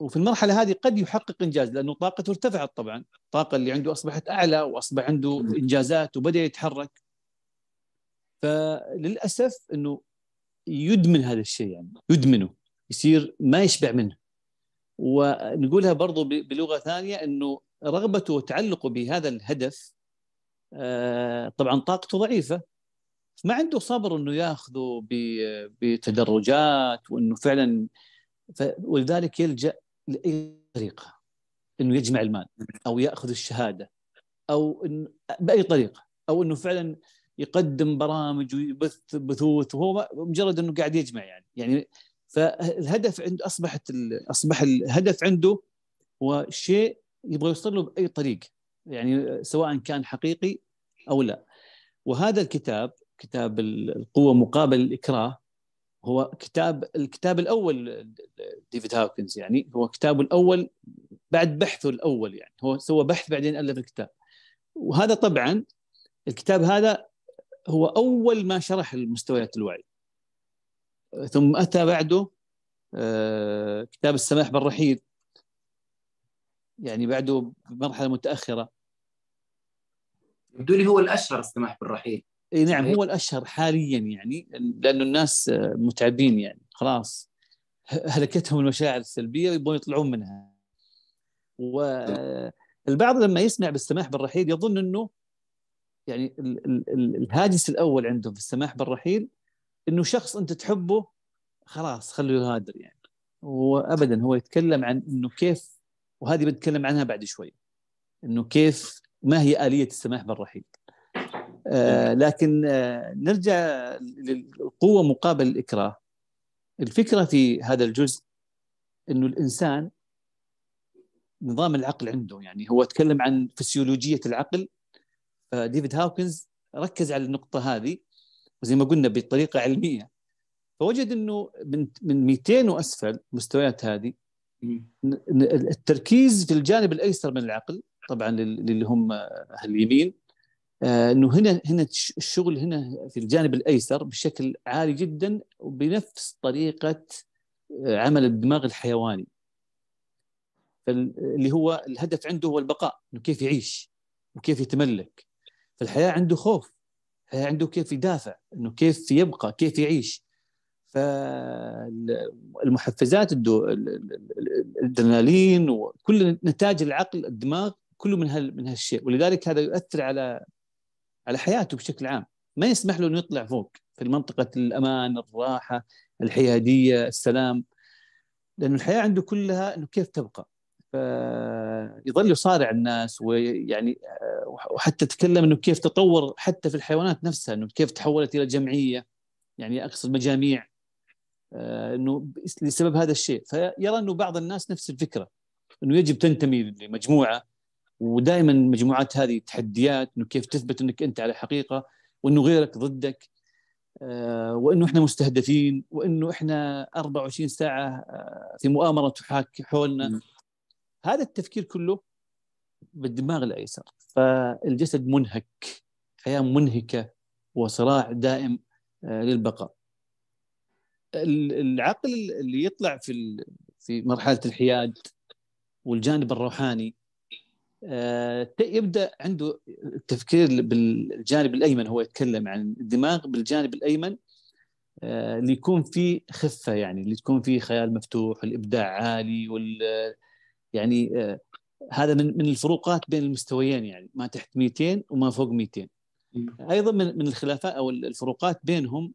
وفي المرحلة هذه قد يحقق إنجاز لأنه طاقته ارتفعت طبعا. الطاقة اللي عنده أصبحت أعلى وأصبح عنده إنجازات وبدأ يتحرك. فللأسف إنه يدمن هذا الشيء يعني يدمنه يصير ما يشبع منه. ونقولها برضو بلغة ثانية إنه رغبته وتعلقه بهذا الهدف آه، طبعا طاقته ضعيفة. ما عنده صبر إنه ياخذه بتدرجات وإنه فعلا ولذلك يلجأ لأي طريقة إنه يجمع المال أو يأخذ الشهادة أو بأي طريقة أو إنه فعلا يقدم برامج ويبث بثوث وهو مجرد إنه قاعد يجمع يعني. يعني فالهدف عنده أصبحت أصبح الهدف عنده هو شيء يبغى يوصل له بأي طريق يعني سواء كان حقيقي أو لا. وهذا الكتاب كتاب القوة مقابل الإكراه هو كتاب الكتاب الأول ديفيد هاوكنز يعني هو كتابه الأول بعد بحثه الأول يعني هو سوى بحث بعدين ألف الكتاب. وهذا طبعا الكتاب هذا هو أول ما شرح المستويات الوعي. ثم أتى بعده آه، كتاب السماح بالرحيل. يعني بعده بمرحلة متأخرة. يبدو لي هو الأشهر السماح بالرحيل. إي نعم هو الأشهر حاليا يعني لأنه الناس متعبين يعني خلاص. هلكتهم المشاعر السلبية ويبغون يطلعون منها. والبعض لما يسمع بالسماح بالرحيل يظن إنه يعني الهاجس الأول عنده في السماح بالرحيل إنه شخص أنت تحبه خلاص خليه يغادر يعني. وابدا هو يتكلم عن إنه كيف وهذه بتكلم عنها بعد شوي إنه كيف ما هي آلية السماح بالرحيل. آه لكن آه نرجع للقوة مقابل الإكراه. الفكرة في هذا الجزء إنه الإنسان نظام العقل عنده يعني. هو تكلم عن فسيولوجية العقل. ديفيد هاوكنز ركز على النقطة هذه وزي ما قلنا بطريقة علمية. فوجد إنه من من 200 وأسفل مستويات هذه التركيز في الجانب الأيسر من العقل طبعا اللي هم اليمين آه، إنه هنا هنا الشغل هنا في الجانب الأيسر بشكل عالي جدا وبنفس طريقة آه، عمل الدماغ الحيواني. اللي هو الهدف عنده هو البقاء إنه كيف يعيش وكيف يتملك. فالحياة عنده خوف. عنده كيف يدافع إنه كيف يبقى كيف يعيش. فالمحفزات الأدرينالين وكل نتاج العقل الدماغ كله من من هالشيء. ولذلك هذا يؤثر على على حياته بشكل عام. ما يسمح له إنه يطلع فوق في منطقه الأمان الراحة الحيادية السلام. لأن الحياة عنده كلها إنه كيف تبقى. فيظل يصارع الناس ويعني وحتى تكلم إنه كيف تطور حتى في الحيوانات نفسها إنه كيف تحولت إلى جمعية يعني أقصد مجاميع آه، إنه لسبب هذا الشيء. فيرى إنه بعض الناس نفس الفكرة إنه يجب تنتمي لمجموعة ودائما المجموعات هذه تحديات إنه كيف تثبت إنك أنت على حقيقة وإنه غيرك ضدك آه، وإنه إحنا مستهدفين وإنه إحنا 24 ساعة آه، في مؤامرة تحاك حولنا. هذا التفكير كله بالدماغ الأيسر. فالجسد منهك حياة منهكة وصراع دائم للبقاء. العقل اللي يطلع في في مرحلة الحياد والجانب الروحاني آه، يبدأ عنده التفكير بالجانب الأيمن. هو يتكلم عن الدماغ بالجانب الأيمن آه، اللي يكون فيه خفة يعني اللي تكون فيه خيال مفتوح الابداع عالي وال يعني آه، هذا من من الفروقات بين المستويين يعني ما تحت 200 وما فوق 200 أيضا من من الخلافات أو الفروقات بينهم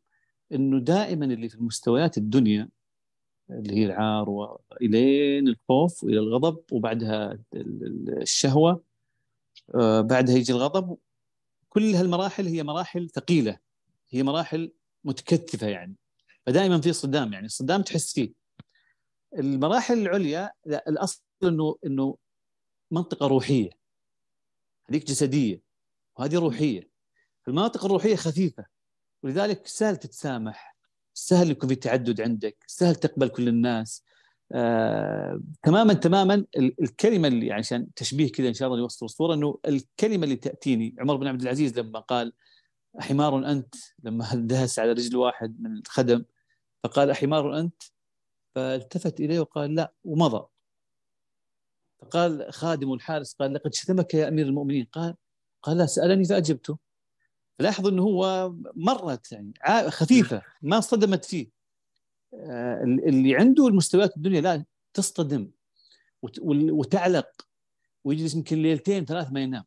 إنه دائما اللي في المستويات الدنيا اللي هي العار وإلين الخوف وإلى الغضب وبعدها الشهوة آه، بعدها يجي الغضب. كل هالمراحل هي مراحل ثقيلة هي مراحل متكثفة يعني فدائما في صدام يعني الصدام تحس فيه. المراحل العليا لا الأصل إنه إنه منطقة روحية. هذيك جسدية وهذه روحية. المناطق الروحية خفيفة. ولذلك سهل تتسامح. سهل يكون في تعدد عندك. سهل تقبل كل الناس. آه، تماما تماما الكلمة اللي يعني عشان تشبيه كذا إن شاء الله يوصل الصورة إنه الكلمة اللي تأتيني عمر بن عبد العزيز لما قال حمار أنت لما دهس على رجل واحد من الخدم فقال أحمار أنت فالتفت إليه وقال لا ومضى. فقال خادم الحارس قال لقد شتمك يا أمير المؤمنين. قال قال لا سألني فاجبته لاحظ إنه هو مرت يعني خفيفة ما صدمت فيه. آه، اللي عنده المستويات الدنيا لا تصطدم وتعلق ويجلس يمكن ليلتين ثلاث ما ينام.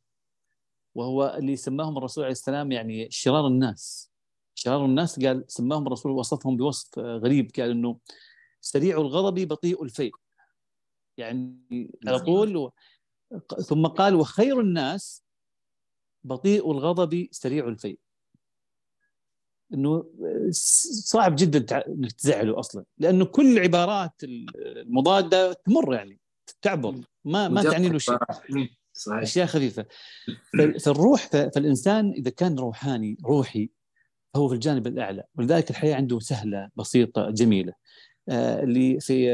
وهو اللي سماهم الرسول عليه السلام يعني شرار الناس. شرار الناس قال سماهم الرسول وصفهم بوصف غريب قال إنه سريع الغضب بطيء الفيء يعني على طول و... ثم قال وخير الناس بطيء الغضب سريع الفيء. إنه صعب جدا إنك تزعله أصلا لأنه كل العبارات المضادة تمر يعني تعبر ما ما تعني له شيء. صحيح. أشياء خفيفة. فالروح فالإنسان إذا كان روحاني روحي هو في الجانب الأعلى ولذلك الحياة عنده سهلة بسيطة جميلة. اللي في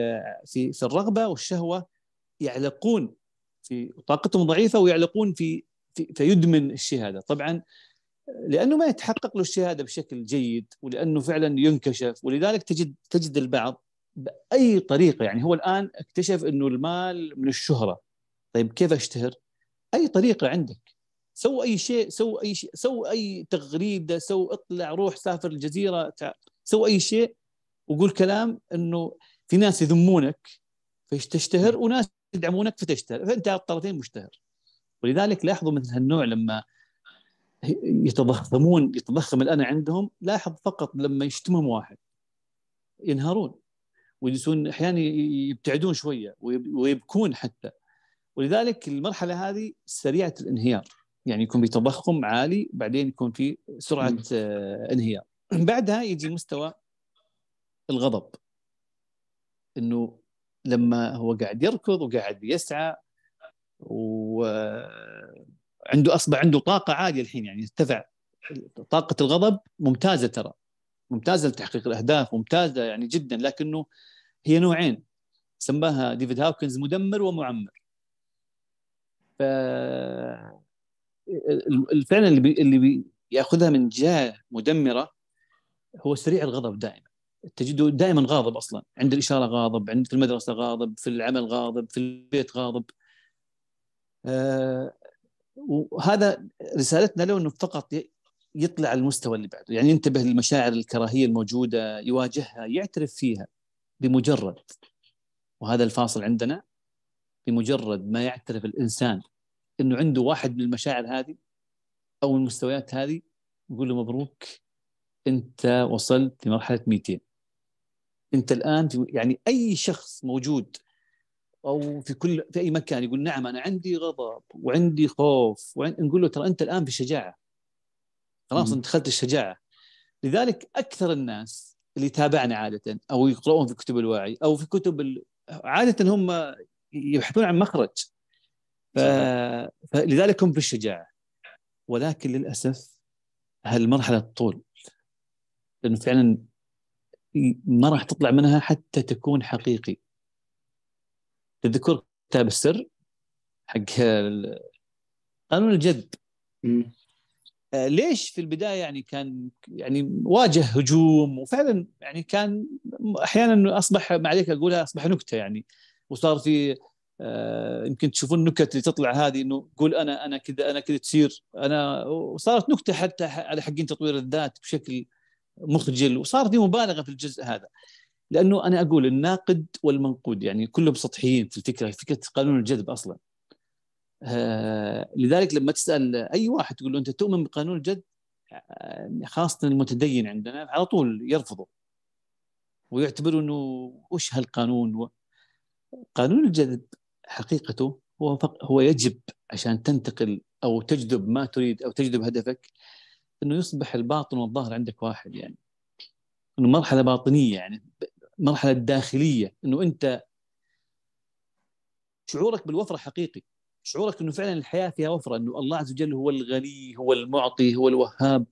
في في الرغبة والشهوة يعلقون في طاقتهم ضعيفة ويعلقون في, في فيدمن هذا طبعا لأنه ما يتحقق له هذا بشكل جيد ولأنه فعلا ينكشف ولذلك تجد تجد البعض بأي طريقة يعني هو الآن اكتشف إنه المال من الشهرة. طيب كيف أشتهر؟ أي طريقة عندك. سو أي شيء سو أي شيء سو أي تغريدة سو اطلع روح سافر الجزيرة سو أي شيء وقول كلام إنه في ناس يذمونك فتشتهر وناس يدعمونك فتشتهر. فأنت على الطرفين مشتهر. ولذلك لاحظوا مثل هالنوع لما يتضخمون يتضخم الانا عندهم لاحظ فقط لما يشتمهم واحد. ينهارون. ويجلسون أحيانا يبتعدون شوية ويبكون حتى. ولذلك المرحلة هذه سريعة الانهيار. يعني يكون في تضخم عالي بعدين يكون في سرعة آه انهيار. بعدها يجي مستوى الغضب. إنه لما هو قاعد يركض وقاعد يسعى وعنده اصبح عنده طاقة عاليه الحين يعني ارتفع طاقة الغضب ممتازة ترى ممتازة لتحقيق الأهداف ممتازة يعني جدا لكنه هي نوعين. سماها ديفيد هاوكنز مدمر ومعمر. ف فعلا اللي بي اللي بيأخذها من جهة مدمرة هو سريع الغضب دائما. تجده دائما غاضب أصلا. عند الإشارة غاضب عند في المدرسة غاضب في العمل غاضب في البيت غاضب. آه وهذا رسالتنا له إنه فقط يطلع المستوى اللي بعده. يعني ينتبه للمشاعر الكراهية الموجودة يواجهها يعترف فيها بمجرد وهذا الفاصل عندنا بمجرد ما يعترف الإنسان إنه عنده واحد من المشاعر هذه أو المستويات هذه يقول له مبروك أنت وصلت لمرحلة 200 انت الآن في يعني أي شخص موجود أو في كل في أي مكان يقول نعم أنا عندي غضب وعندي خوف وعند... نقول له ترى أنت الآن في شجاعة. خلاص أنت دخلت الشجاعة. لذلك أكثر الناس اللي تابعنا عادة أو يقرؤون في كتب الوعي أو في كتب ال... عادة هم يبحثون عن مخرج. ف... فلذلك هم في الشجاعة. ولكن للأسف هالمرحلة تطول. لأنه فعلا ما راح تطلع منها حتى تكون حقيقي. تذكر كتاب السر حق قانون الجذب. آه ليش في البداية يعني كان يعني واجه هجوم وفعلا يعني كان أحيانا أصبح ما عليك أقولها أصبح نكتة يعني. وصار في آه يمكن تشوفون النكت اللي تطلع هذه إنه قول أنا أنا كذا أنا كذا تصير. أنا وصارت نكتة حتى على حقين تطوير الذات بشكل مخجل وصار في مبالغة في الجزء هذا. لأنه أنا أقول الناقد والمنقود يعني كلهم سطحيين في الفكرة فكرة قانون الجذب أصلا. آه لذلك لما تسأل أي واحد تقول له أنت تؤمن بقانون الجذب؟ آه، خاصة المتدين عندنا على طول يرفضه ويعتبروا إنه وش هالقانون؟ و... قانون الجذب حقيقته هو فق... هو يجب عشان تنتقل أو تجذب ما تريد أو تجذب هدفك إنه يصبح الباطن والظاهر عندك واحد يعني. إنه مرحلة باطنية يعني مرحلة داخلية. إنه أنت شعورك بالوفرة حقيقي. شعورك إنه فعلا الحياة فيها وفرة. إنه الله عز وجل هو الغني هو المعطي هو الوهاب.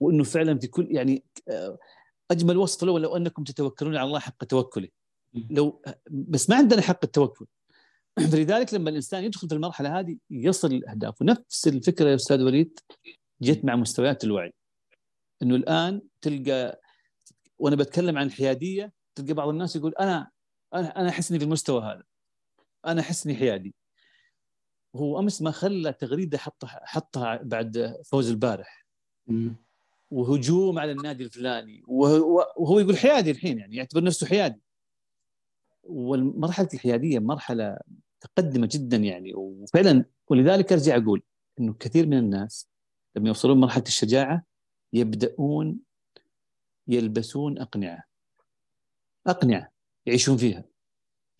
وإنه فعلا في كل يعني آه، أجمل وصف له لو أنكم تتوكلون على الله حق توكله. لو بس ما عندنا حق التوكل. فلذلك لما الإنسان يدخل في المرحلة هذه يصل لاهدافه نفس الفكرة يا أستاذ وليد. جت مع مستويات الوعي. إنه الآن تلقى وأنا بتكلم عن حيادية تلقى بعض الناس يقول أنا أنا أنا أحس إني في المستوى هذا. أنا أحس إني حيادي. هو أمس ما خلى تغريدة حطها حطها بعد فوز البارح. وهجوم على النادي الفلاني. وهو يقول حيادي الحين يعني يعتبر نفسه حيادي. والمرحلة الحيادية مرحلة متقدمة جدا يعني. وفعلا ولذلك أرجع أقول إنه كثير من الناس لما يوصلون مرحلة الشجاعة يبدأون يلبسون أقنعة. أقنعة يعيشون فيها.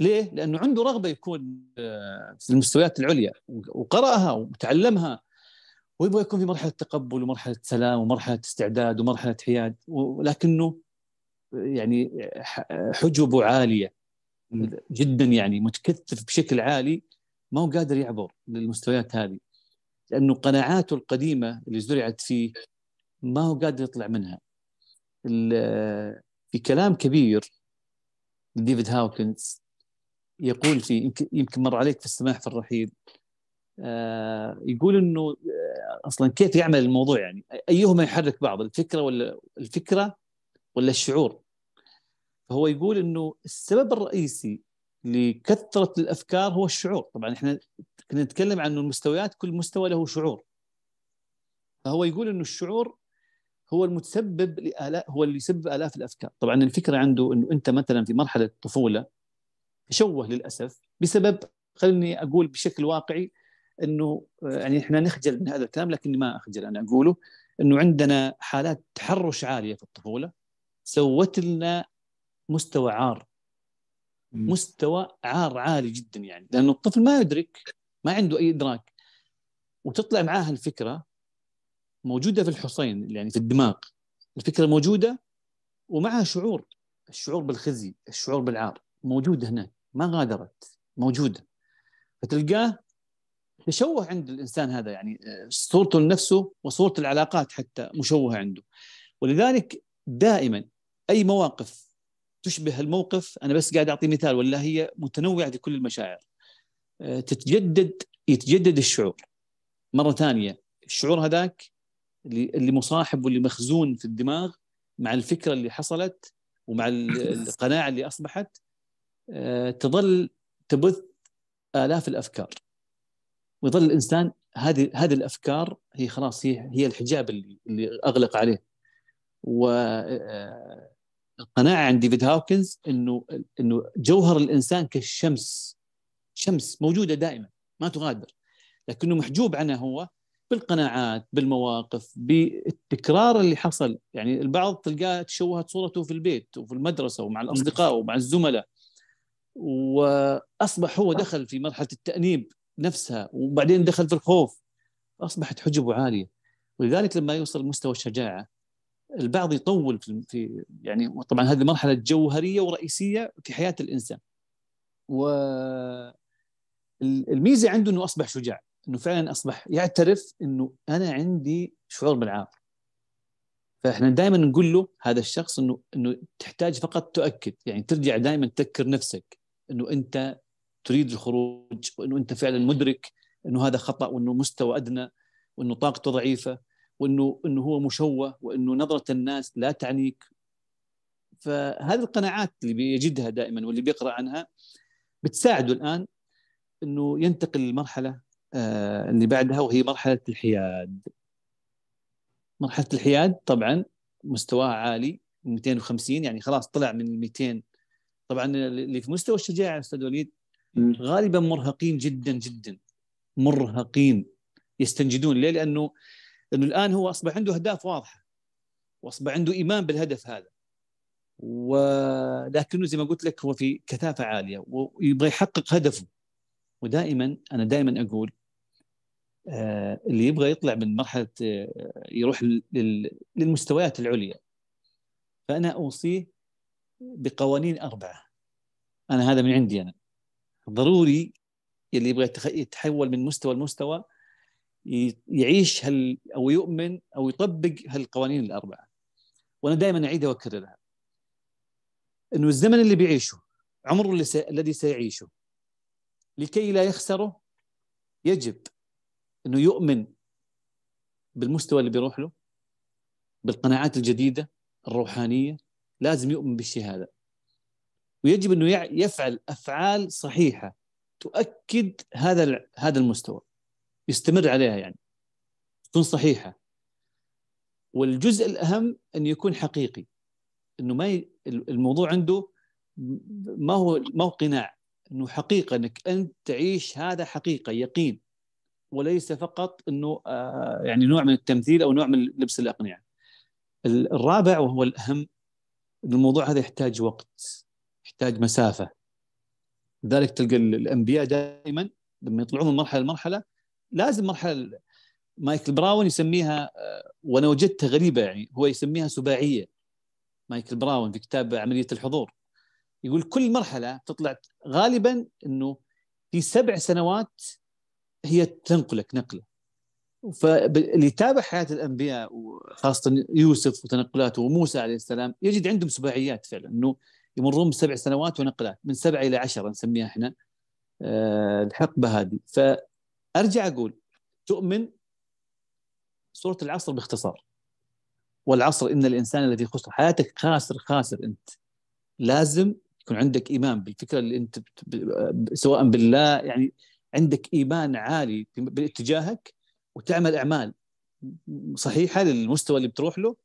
ليه؟ لأنه عنده رغبة يكون آه، في المستويات العليا وقرأها وتعلمها. ويبغى يكون في مرحلة تقبل ومرحلة سلام ومرحلة استعداد ومرحلة حياد. ولكنه يعني حجبه عالية. جدا يعني متكثف بشكل عالي ما هو قادر يعبر للمستويات هذه. لأنه قناعاته القديمة اللي زرعت فيه ما هو قادر يطلع منها. في كلام كبير لديفيد هاوكنز يقول في يمكن مر عليك في السماح في الرحيل آه، يقول إنه آه، أصلا كيف يعمل الموضوع يعني؟ أيهما يحرك بعض الفكرة ولا الفكرة ولا الشعور؟ فهو يقول إنه السبب الرئيسي لكثرة الأفكار هو الشعور. طبعا إحنا كنا نتكلم عن المستويات كل مستوى له شعور. فهو يقول إنه الشعور هو المتسبب لآلاف هو اللي يسبب آلاف الأفكار. طبعا الفكرة عنده أنه أنت مثلا في مرحلة الطفولة تشوه للأسف بسبب خليني أقول بشكل واقعي أنه يعني إحنا نخجل من هذا الكلام لكني ما أخجل أنا أقوله أنه عندنا حالات تحرش عالية في الطفولة. سوت لنا مستوى عار. مستوى عار عالي جدا يعني. لأنه الطفل ما يدرك ما عنده أي إدراك. وتطلع معاه الفكرة موجودة في الحصين يعني في الدماغ. الفكرة موجودة ومعها شعور. الشعور بالخزي الشعور بالعار. موجوده هناك ما غادرت موجودة. فتلقاه تشوه عند الإنسان هذا يعني صورته لنفسه وصورة العلاقات حتى مشوهة عنده. ولذلك دائما أي مواقف تشبه الموقف أنا بس قاعد أعطي مثال ولا هي متنوعة في كل المشاعر. آه، تتجدد يتجدد الشعور. مرة ثانية الشعور هذاك اللي مصاحب واللي مخزون في الدماغ مع الفكرة اللي حصلت ومع القناعة اللي أصبحت آه، تظل تبث آلاف الأفكار. ويظل الإنسان هذه هذه الأفكار هي خلاص هي هي الحجاب اللي اللي أغلق عليه. والقناعه آه، عند ديفيد هاوكنز إنه إنه جوهر الإنسان كالشمس شمس موجودة دائما ما تغادر. لكنه محجوب عنها هو بالقناعات بالمواقف بالتكرار اللي حصل. يعني البعض تلقاه تشوهت صورته في البيت وفي المدرسة ومع الأصدقاء ومع الزملاء. وأصبح هو دخل في مرحلة التأنيب نفسها وبعدين دخل في الخوف. أصبحت حجبه عالية. ولذلك لما يوصل لمستوى الشجاعة البعض يطول في يعني طبعا هذه مرحلة جوهرية ورئيسية في حياة الإنسان. و الميزة عنده إنه أصبح شجاع إنه فعلا أصبح يعترف إنه أنا عندي شعور بالعار. فإحنا دائما نقول له هذا الشخص إنه إنه تحتاج فقط تؤكد يعني ترجع دائما تذكر نفسك إنه أنت تريد الخروج وإنه أنت فعلا مدرك إنه هذا خطأ وإنه مستوى أدنى وإنه طاقته ضعيفة. وإنه إنه هو مشوه وإنه نظرة الناس لا تعنيك. فهذه القناعات اللي بيجدها دائما واللي بيقرأ عنها بتساعده الآن إنه ينتقل للمرحلة آه، اللي بعدها وهي مرحلة الحياد. مرحلة الحياد طبعا مستواها عالي 250 يعني خلاص طلع من ال 200 طبعا اللي في مستوى الشجاعة أستاذ وليد غالبا مرهقين جدا جدا. مرهقين يستنجدون. ليه؟ لأنه لأنه الآن هو أصبح عنده أهداف واضحة وأصبح عنده إيمان بالهدف هذا. ولكنه زي ما قلت لك هو في كثافة عالية ويبغى يحقق هدفه. ودائما أنا دائما أقول آه، اللي يبغى يطلع من مرحلة آه، يروح للمستويات العليا. فأنا أوصيه بقوانين أربعة. أنا هذا من عندي أنا. ضروري اللي يبغى يتحول من مستوى لمستوى يعيش هل أو يؤمن أو يطبق هالقوانين الأربعة. وأنا دائما اعيدها واكررها إنه الزمن اللي بيعيشه عمره اللي سي... الذي سيعيشه لكي لا يخسره يجب إنه يؤمن بالمستوى اللي بيروح له بالقناعات الجديدة الروحانية. لازم يؤمن بالشيء هذا ويجب إنه يفعل أفعال صحيحة تؤكد هذا هذا المستوى. يستمر عليها يعني تكون صحيحة. والجزء الأهم انه يكون حقيقي إنه ما ي... الموضوع عنده ما هو ما هو قناع. إنه حقيقة إنك أنت تعيش هذا حقيقة يقين. وليس فقط إنه آه يعني نوع من التمثيل أو نوع من لبس الأقنعة. الرابع وهو الأهم إن الموضوع هذا يحتاج وقت يحتاج مسافة. لذلك تلقى الأنبياء دائما لما يطلعون من مرحلة لمرحلة لازم مرحلة مايكل براون يسميها آه، وأنا وجدتها غريبة يعني هو يسميها سباعية. مايكل براون في كتاب عملية الحضور. يقول كل مرحلة تطلع غالبا إنه في سبع سنوات هي تنقلك نقلة. فاللي يتابع حياة الأنبياء وخاصة يوسف وتنقلاته وموسى عليه السلام يجد عندهم سباعيات فعلا إنه يمرون بسبع سنوات ونقلات من سبعه إلى عشرة نسميها إحنا آه، الحقبة هذه. فارجع أقول تؤمن سورة العصر باختصار. والعصر إن الإنسان الذي خسر حياتك خاسر خاسر أنت. لازم يكون عندك إيمان بالفكرة اللي أنت سواء بالله يعني عندك إيمان عالي باتجاهك وتعمل أعمال صحيحة للمستوى اللي بتروح له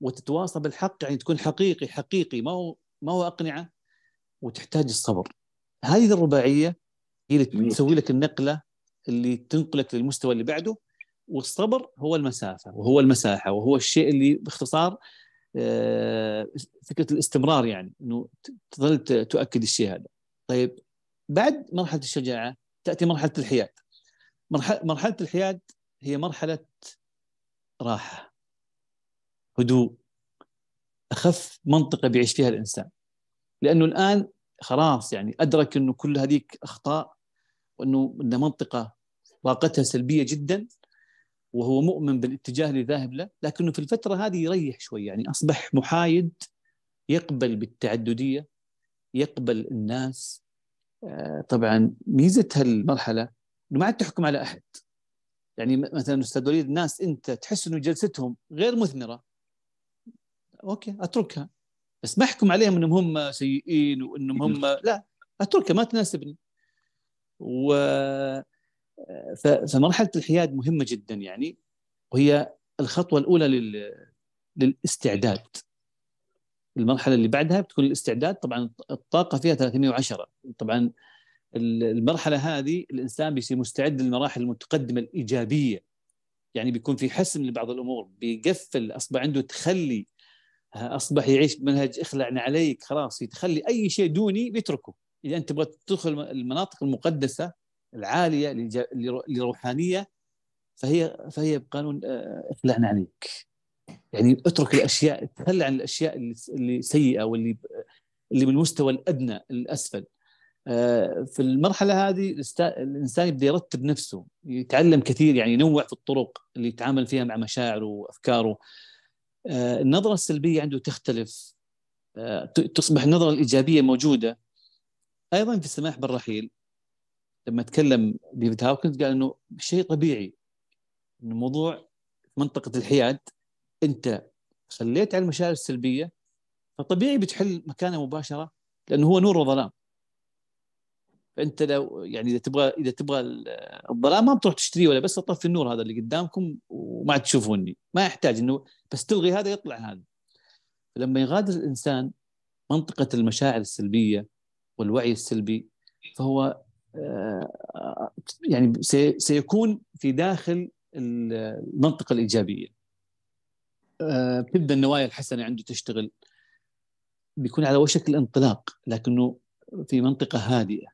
وتتواصل بالحق يعني تكون حقيقي حقيقي ما هو ما هو أقنعة وتحتاج الصبر. هذه الرباعية هي اللي تسوي لك النقلة اللي تنقلك للمستوى اللي بعده والصبر هو المسافة وهو المساحة وهو الشيء اللي باختصار آه، فكرة الاستمرار يعني إنه تظل تؤكد الشيء هذا. طيب بعد مرحلة الشجاعة تأتي مرحلة الحياد. مرحلة الحياد هي مرحلة راحة هدوء أخف منطقة بيعيش فيها الإنسان. لأنه الآن خلاص يعني أدرك إنه كل هذيك أخطاء وإنه انه منطقة طاقتها سلبية جدا وهو مؤمن بالاتجاه اللي ذاهب له لكنه في الفترة هذه يريح شوي يعني أصبح محايد يقبل بالتعددية يقبل الناس. آه، طبعا ميزة هالمرحلة إنه ما عاد تحكم على أحد. يعني مثلا أستاذ وليد ناس أنت تحس إنه جلستهم غير مثمرة. أوكي أتركها. بس ما أحكم عليهم إنهم هم سيئين وإنهم هم لا أتركها ما تناسبني. و فمرحلة الحياد مهمة جدا يعني وهي الخطوة الأولى لل... للاستعداد. المرحلة اللي بعدها بتكون الاستعداد طبعا الطاقة فيها 310 طبعا المرحلة هذه الإنسان بيصير مستعد للمراحل المتقدمة الإيجابية. يعني بيكون في حسم لبعض الأمور بيقفل أصبح عنده تخلي أصبح يعيش بمنهج اخلعنا عليك خلاص يتخلي أي شيء دوني بيتركه. إذا أنت تبغى تدخل المناطق المقدسة العالية لروحانية فهي فهي بقانون آه، إخلعنا عليك يعني اترك الأشياء تخلى عن الأشياء اللي سيئة واللي اللي من المستوى الأدنى الأسفل. آه، في المرحلة هذه الإنسان يبدأ يرتب نفسه يتعلم كثير يعني ينوع في الطرق اللي يتعامل فيها مع مشاعره وأفكاره. آه، النظرة السلبية عنده تختلف. تصبح النظرة الإيجابية موجودة. أيضا في السماح بالرحيل. لما تكلم ديفيد هاوكنز قال إنه شيء طبيعي انه الموضوع في منطقة الحياد أنت خليت على المشاعر السلبية فطبيعي بتحل مكانه مباشرة لأنه هو نور وظلام. فأنت لو يعني إذا تبغى إذا تبغى الظلام ما بتروح تشتريه ولا بس تطفي النور هذا اللي قدامكم وما عاد تشوفوني ما يحتاج إنه بس تلغي هذا يطلع هذا. فلما يغادر الإنسان منطقة المشاعر السلبية والوعي السلبي فهو يعني سيكون في داخل المنطقة الإيجابية. آه، بتبدا النوايا الحسنة عنده تشتغل. بيكون على وشك الانطلاق لكنه في منطقة هادئة.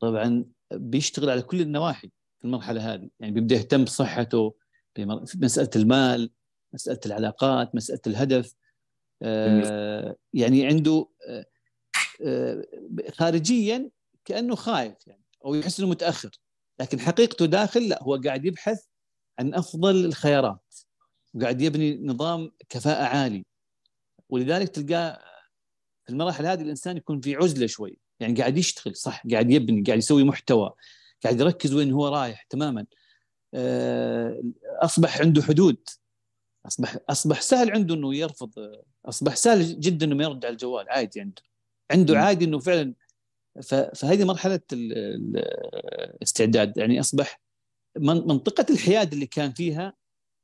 طبعا بيشتغل على كل النواحي في المرحلة هذه. يعني بيبدأ يهتم بصحته بمسألة المال مسألة العلاقات مسألة الهدف. آه يعني عنده آه آه خارجيا كأنه خايف يعني. أو يحس انه متأخر. لكن حقيقته داخل لا هو قاعد يبحث عن أفضل الخيارات. وقاعد يبني نظام كفاءة عالي. ولذلك تلقاه في المراحل هذه الإنسان يكون في عزلة شوي. يعني قاعد يشتغل صح قاعد يبني قاعد يسوي محتوى قاعد يركز وين هو رايح تماما. آه، أصبح عنده حدود. أصبح أصبح سهل عنده إنه يرفض أصبح سهل جدا إنه يرد على الجوال عادي عنده. عنده عادي إنه فعلا فهذه مرحلة الاستعداد. يعني أصبح منطقة الحياد اللي كان فيها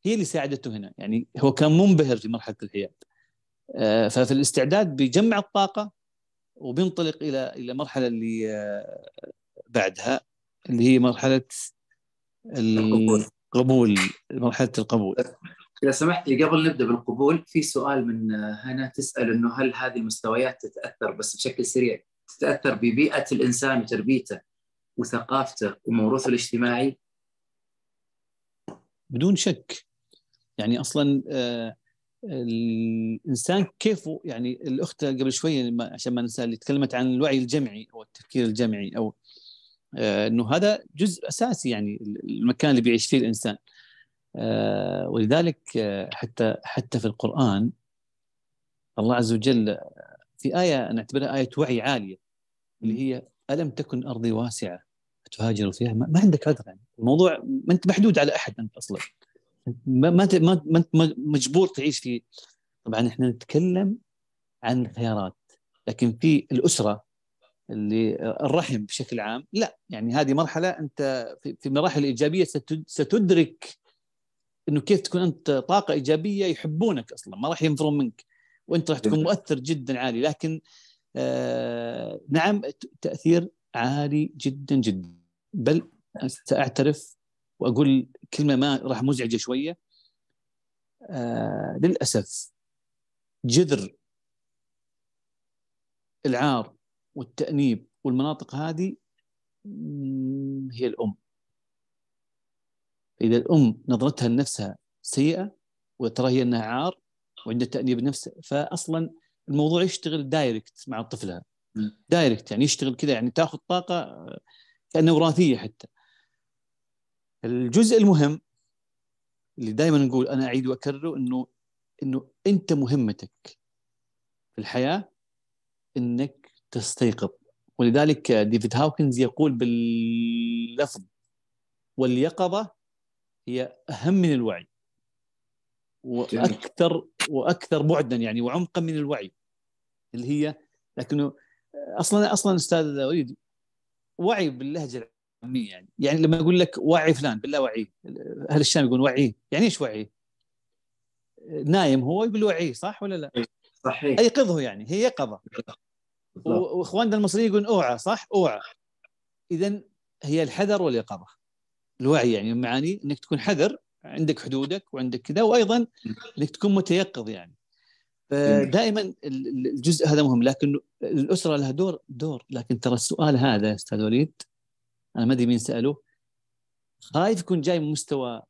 هي اللي ساعدته هنا. يعني هو كان منبهر في مرحلة الحياد. آه، ففي الاستعداد بيجمع الطاقة وبينطلق إلى إلى المرحله اللي آه، بعدها اللي هي مرحلة القبول. مرحلة القبول. إذا سمحت لي قبل نبدأ بالقبول في سؤال من هنا تسأل إنه هل هذه المستويات تتأثر بس بشكل سريع؟ تتأثر ببيئة الإنسان وتربيته وثقافته وموروثه الاجتماعي؟ بدون شك يعني أصلا آه الإنسان كيف يعني الأخت قبل شوي عشان ما ننسى اللي تكلمت عن الوعي الجمعي أو التفكير الجمعي أو آه إنه هذا جزء أساسي يعني المكان اللي بيعيش فيه الإنسان آه ولذلك حتى حتى في القرآن الله عز وجل في آية نعتبرها آية وعي عالية اللي هي ألم تكن أرضي واسعة؟ تهاجر فيها؟ ما عندك عذر يعني الموضوع ما أنت محدود على أحد أنت أصلا. ما ما ما أنت مجبور تعيش في طبعا إحنا نتكلم عن الخيارات لكن في الأسرة اللي الرحم بشكل عام لا. يعني هذه مرحلة أنت في مراحل إيجابية ستدرك إنه كيف تكون أنت طاقة إيجابية يحبونك أصلا ما راح ينفرون منك. وانت راح تكون مؤثر جدا عالي. لكن آه نعم تأثير عالي جدا جدا. بل سأعترف وأقول كلمة ما راح مزعجة شوية. آه للأسف جذر العار والتأنيب والمناطق هذه هي الأم. إذا الأم نظرتها لنفسها سيئة وترى هي أنها عار وعندها تأنيب نفسها فاصلا الموضوع يشتغل دايركت مع طفلها direct يعني يشتغل كذا يعني تأخذ طاقة كأنه وراثية حتى. الجزء المهم اللي دائما نقول أنا أعيد وأكرره إنه إنه أنت مهمتك في الحياة إنك تستيقظ. ولذلك ديفيد هاوكنز يقول باللفظ واليقظة هي أهم من الوعي. وأكثر وأكثر بعدا يعني وعمقا من الوعي. اللي هي لكنه أصلا أصلا أستاذ وليد وعي باللهجة العامية يعني. يعني لما يقول لك وعي فلان بالله وعيه أهل الشام يقول وعيه يعني إيش وعيه؟ نايم هو يقول وعيه صح ولا لا؟ صحيح. ايقظه يعني هي يقظه وإخواننا المصريين يقولون أوعى صح؟ أوعى. اذا هي الحذر واليقظة. الوعي يعني معاني إنك تكون حذر عندك حدودك وعندك كذا وأيضا إنك تكون متيقظ يعني. فدائما الجزء هذا مهم لكن الأسرة لها دور دور. لكن ترى السؤال هذا أستاذ وليد أنا ما أدري مين ساله خايف يكون جاي من مستوى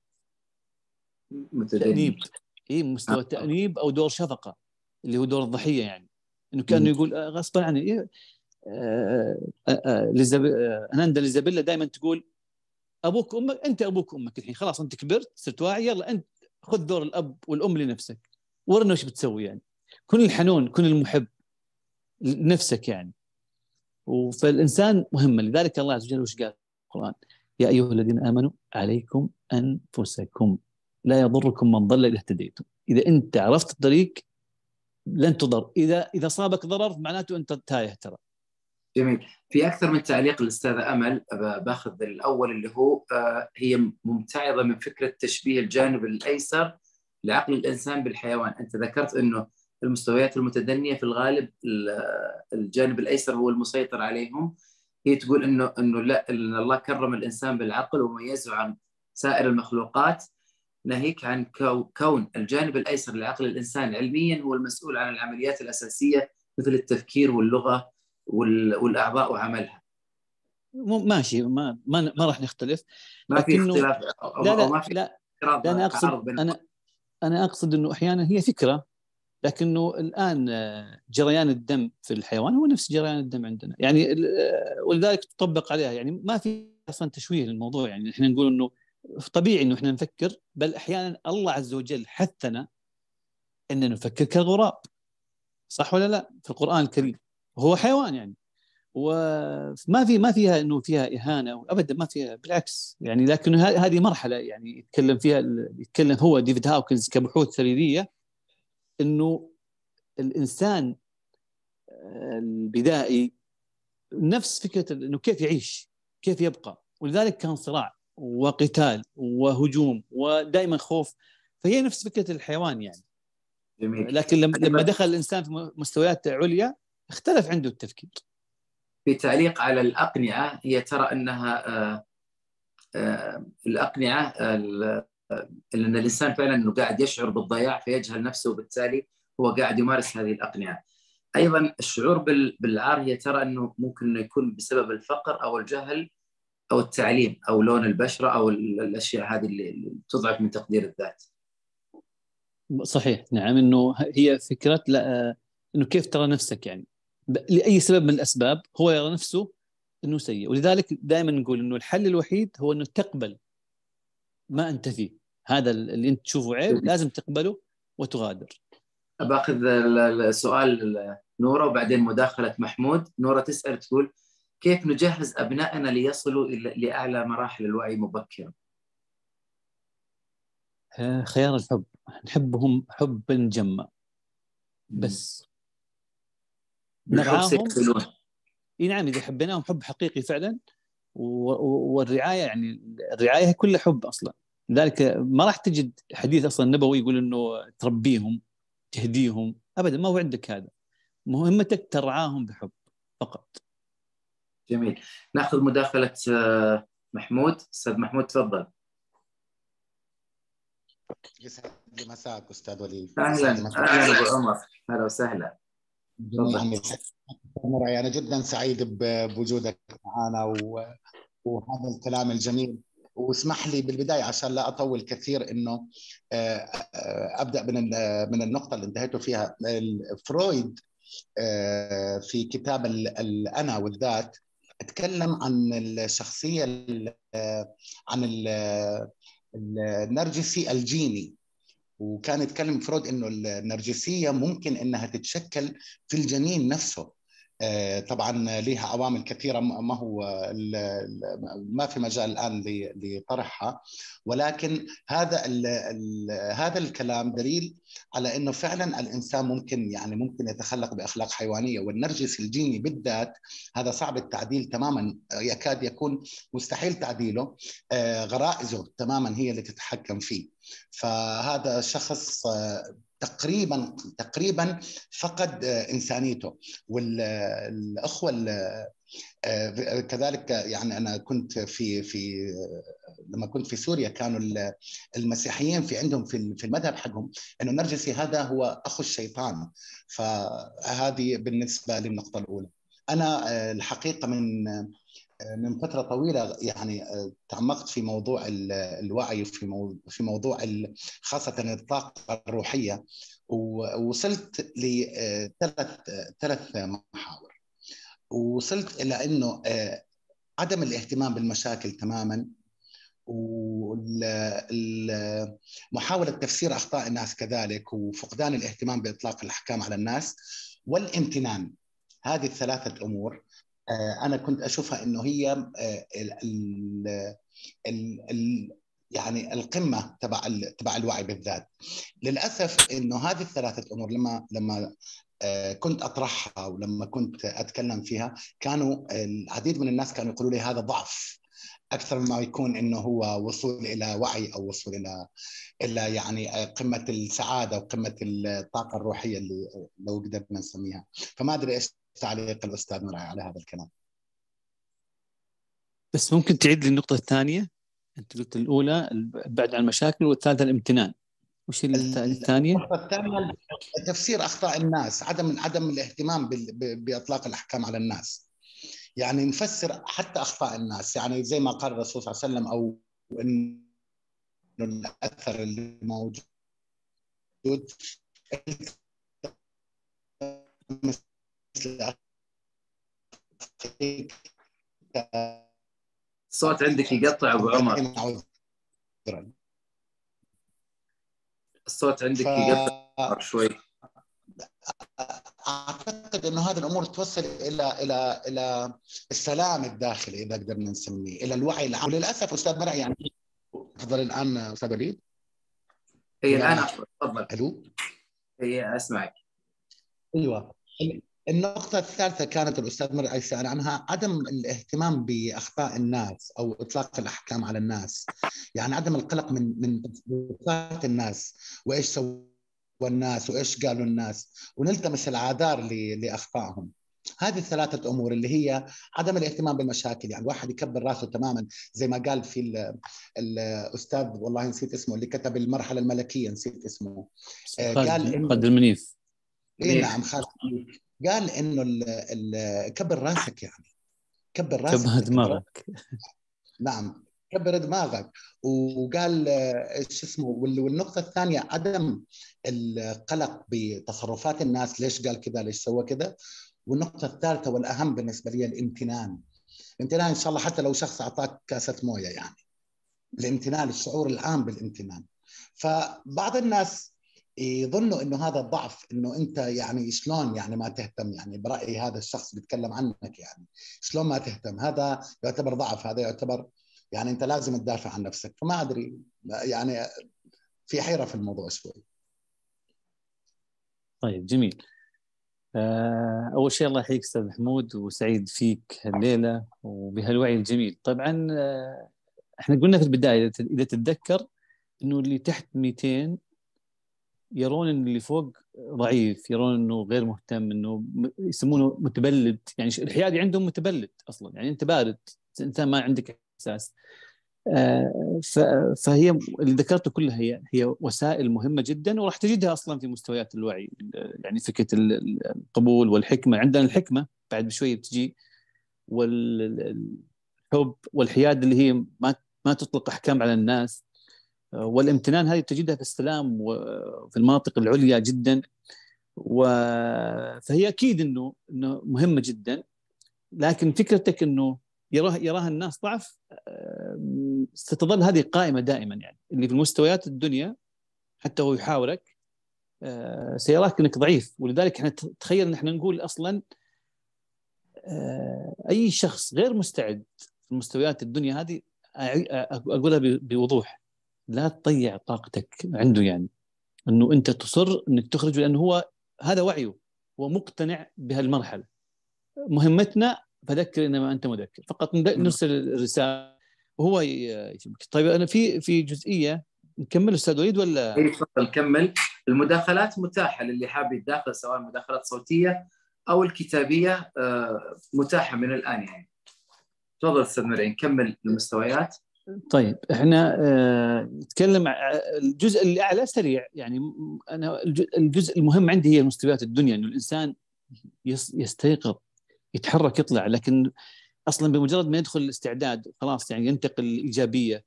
تأنيب. إي مستوى تأنيب أو دور شفقة اللي هو دور الضحية يعني. إنه كأنه يقول آه، غصبا عني. إيه؟ آه آه آه اناندا ليزابيلا دائما تقول أبوك وأمك أنت أبوك وأمك الحين. خلاص أنت كبرت صرت واعي يلا أنت خذ دور الأب والأم لنفسك. ورنا وش بتسوي يعني؟ كن الحنون كن المحب لنفسك يعني. فالإنسان مهم. لذلك الله عز وجل وش قال في القرآن؟ يا أيها الذين آمنوا عليكم أنفسكم. لا يضركم من ضل إذا اهتديتم. إذا أنت عرفت الطريق لن تضر. إذا إذا صابك ضرر معناته أنت تايه ترى. جميل. في أكثر من تعليق الاستاذه أمل باخذ الأول اللي هو آه، هي ممتعضه من فكرة تشبيه الجانب الأيسر لعقل الإنسان بالحيوان. أنت ذكرت إنه المستويات المتدنية في الغالب الجانب الأيسر هو المسيطر عليهم. هي تقول إنه إنه لا إن الله كرم الإنسان بالعقل وميزه عن سائر المخلوقات. ناهيك عن كون الجانب الأيسر لعقل الإنسان علميا هو المسؤول عن العمليات الأساسية مثل التفكير واللغة والأعضاء وعملها. ماشي ما ما, ما راح نختلف ما في اختلاف لا لا, ما في لا, لا أنا اقصد أنا أنا أقصد إنه أحيانا هي فكرة لكنه الآن جريان الدم في الحيوان هو نفس جريان الدم عندنا. يعني ولذلك تطبق عليها. يعني ما في أصلا تشويه للموضوع. يعني إحنا نقول إنه طبيعي إنه إحنا نفكر بل أحيانا الله عز وجل حثنا ان نفكر كالغراب صح ولا لا؟ في القرآن الكريم. هو حيوان يعني. وما في ما فيها إنه فيها إهانة ابدا ما فيها بالعكس يعني لكن هذه مرحلة يعني يتكلم فيها يتكلم هو ديفيد هاوكنز كبحوث سريريه إنه الإنسان البدائي نفس فكرة إنه كيف يعيش كيف يبقى. ولذلك كان صراع وقتال وهجوم ودائما خوف فهي نفس فكرة الحيوان يعني. جميل. لكن لما لما دخل الإنسان في مستويات عليا اختلف عنده التفكير في تعليق على الأقنعة هي ترى أنها آه، آه، الأقنعة ان الإنسان فعلا إنه قاعد يشعر بالضياع فيجهل نفسه وبالتالي هو قاعد يمارس هذه الأقنعة. أيضا الشعور بالعار هي ترى إنه ممكن إنه يكون بسبب الفقر أو الجهل أو التعليم أو لون البشرة أو الأشياء هذه اللي تضعف من تقدير الذات. صحيح نعم إنه هي فكرة لا إنه كيف ترى نفسك يعني لأي سبب من الأسباب هو يرى نفسه إنه سيء. ولذلك دائما نقول إنه الحل الوحيد هو إنه تقبل ما أنت فيه. هذا اللي أنت تشوفه عيب لازم تقبله وتغادر. باخذ السؤال نوره وبعدين مداخلة محمود. نورة تسأل تقول كيف نجهز أبنائنا ليصلوا لأعلى مراحل الوعي مبكرا؟ آه، خيار الحب. نحبهم حبا جما. بس. نرعاهم إي نعم إذا حبيناهم حب حقيقي فعلا. والرعاية يعني الرعاية هي كلها حب أصلا. لذلك ما راح تجد حديث أصلا نبوي يقول إنه تربيهم تهديهم. ابدا ما هو عندك هذا. مهمتك ترعاهم بحب فقط. جميل. نأخذ مداخلة آه، محمود. أستاذ محمود تفضل. يسعد مساك أستاذ وليد. أهلا. أهلا أبو عمر. أهلا وسهلا. أنا جدا سعيد بوجودك معنا وهذا الكلام الجميل. واسمح لي بالبداية عشان لا أطول كثير إنه آه، آه، أبدأ من من النقطة اللي انتهيتوا فيها. فرويد آه، في كتاب الانا والذات اتكلم عن الشخصية عن النرجسي الجيني. وكان يتكلم فرويد إنه النرجسية ممكن إنها تتشكل في الجنين نفسه. طبعا لها عوامل كثيرة ما هو ما في مجال الآن لطرحها. ولكن هذا هذا الكلام دليل على إنه فعلا الإنسان ممكن يعني ممكن يتخلق بأخلاق حيوانية. والنرجس الجيني بالذات هذا صعب التعديل تماما يكاد يكون مستحيل تعديله. آه، غرائزه تماما هي اللي تتحكم فيه. فهذا شخص آه، تقريبا تقريبا فقد آه، إنسانيته. والاخوه آه، كذلك يعني أنا كنت في في لما كنت في سوريا كانوا المسيحيين في عندهم في المذهب حقهم إنه النرجسي هذا هو أخو الشيطان. فهذه بالنسبة للنقطة الأولى. أنا آه، الحقيقة من من فترة طويلة يعني تعمقت في موضوع الوعي موضوع في موضوع خاصة الطاقة الروحية. ووصلت لثلاث ثلاث محاور. ووصلت إلى إنه عدم الاهتمام بالمشاكل تماما. ومحاولة تفسير أخطاء الناس كذلك وفقدان الاهتمام بإطلاق الأحكام على الناس والامتنان. هذه الثلاثة أمور آه، أنا كنت أشوفها إنه هي آه، ال ال ال يعني القمة تبع تبع الوعي بالذات. للأسف إنه هذه الثلاثة امور لما لما آه، كنت أطرحها ولما كنت أتكلم فيها كانوا العديد من الناس كانوا يقولوا لي هذا ضعف. أكثر مما يكون إنه هو وصول إلى وعي أو وصول إلى إلى يعني قمة السعادة وقمة الطاقة الروحية اللي لو قدرنا نسميها. فما أدري إيش تعليق الأستاذ مرعي على هذا الكلام. بس ممكن تعيد لي النقطة الثانية؟ أنت قلت الأولى البعد عن المشاكل والثالثة الامتنان. وش الثانية؟ النقطة الثانية تفسير أخطاء الناس عدم عدم الاهتمام بإطلاق الأحكام على الناس. يعني نفسر حتى أخطاء الناس. يعني زي ما قال الرسول صلى الله عليه وسلم أو انه الأثر اللي موجود الصوت عندك يقطع أبو عمر. الصوت عندك ف... يقطع شوي. أعتقد إنه هذه الأمور توصل إلى إلى إلى السلام الداخلي إذا قدرنا نسميه إلى الوعي العام. وللأسف أستاذ مرعي يعني تفضل الآن أستاذ وليد هي الآن تفضل. ألو؟ هي أسمعك. أيوه. النقطة الثالثة كانت الأستاذ مرعي سأل عنها عدم الاهتمام بأخطاء الناس أو إطلاق الأحكام على الناس. يعني عدم القلق من من تصرفات الناس وإيش سووا الناس وإيش قالوا الناس ونلتمس العذار لأخطائهم. هذه الثلاثة أمور اللي هي عدم الاهتمام بالمشاكل. يعني الواحد يكبر راسه تماما زي ما قال في الأستاذ والله نسيت اسمه اللي كتب المرحلة الملكية نسيت اسمه. قال إنه المنيف. إيه نعم خالد قال إنه ال ال كبر راسك يعني. كبر راسك كبر دماغك. نعم كبر دماغك. وقال شو اسمه والنقطة الثانية عدم القلق بتصرفات الناس. ليش قال كذا؟ ليش سوى كذا؟ والنقطة الثالثة والأهم بالنسبة لي الامتنان. الامتنان إن شاء الله حتى لو شخص أعطاك كاسة موية يعني. الامتنان الشعور العام بالامتنان. فبعض الناس يظنوا إنه هذا ضعف إنه أنت يعني شلون يعني ما تهتم؟ يعني برايي هذا الشخص بيتكلم عنك يعني. شلون ما تهتم؟ هذا يعتبر ضعف هذا يعتبر يعني أنت لازم تدافع عن نفسك. فما أدري يعني في حيرة في الموضوع شوي. طيب جميل. آه، أول شيء الله يحييك أستاذ محمود وسعيد فيك الليلة وبهالوعي الجميل. طبعا آه، إحنا قلنا في البداية إذا تتذكر إنه اللي تحت 200 يرون إن اللي فوق ضعيف يرون إنه غير مهتم إنه يسمونه متبلد. يعني الحيادي عندهم متبلد أصلا. يعني أنت بارد انت ما عندك إحساس. آه، فهي اللي ذكرته كلها هي هي وسائل مهمة جدا وراح تجدها أصلا في مستويات الوعي. يعني فكرة القبول والحكمة. عندنا الحكمة بعد بشوي بتجي والحب والحياد اللي هي ما ما تطلق أحكام على الناس. والامتنان هذه تجدها في السلام وفي المناطق العليا جدا. و... فهي أكيد انه إنه مهمة جدا. لكن فكرتك إنه يراها يراها الناس ضعف ستظل هذه قائمة دائما يعني. اللي في المستويات الدنيا حتى هو يحاورك آه، سيراك إنك ضعيف. ولذلك إحنا تخيل إن إحنا نقول أصلا آه، أي شخص غير مستعد في مستويات الدنيا هذه أقولها بوضوح. لا تضيع طاقتك عنده يعني. إنه أنت تصر إنك تخرج لأنه هو هذا وعيه. هو مقتنع بهالمرحلة. مهمتنا فذكر إنما أنت مذكر. فقط نرسل الرسالة. وهو طيب أنا في في جزئية. نكمل أستاذ وليد ولا؟ اي تفضل كمل. المداخلات متاحة للي حاب يتداخل سواء مداخلات صوتيه أو الكتابية آه، متاحة من الآن يعني. تفضل أستاذ مرعين كمل المستويات. طيب إحنا آه نتكلم الجزء الاعلى سريع يعني أنا الجزء المهم عندي هي مستويات الدنيا إنه الإنسان يستيقظ يتحرك يطلع لكن أصلا بمجرد ما يدخل الاستعداد خلاص يعني ينتقل الايجابيه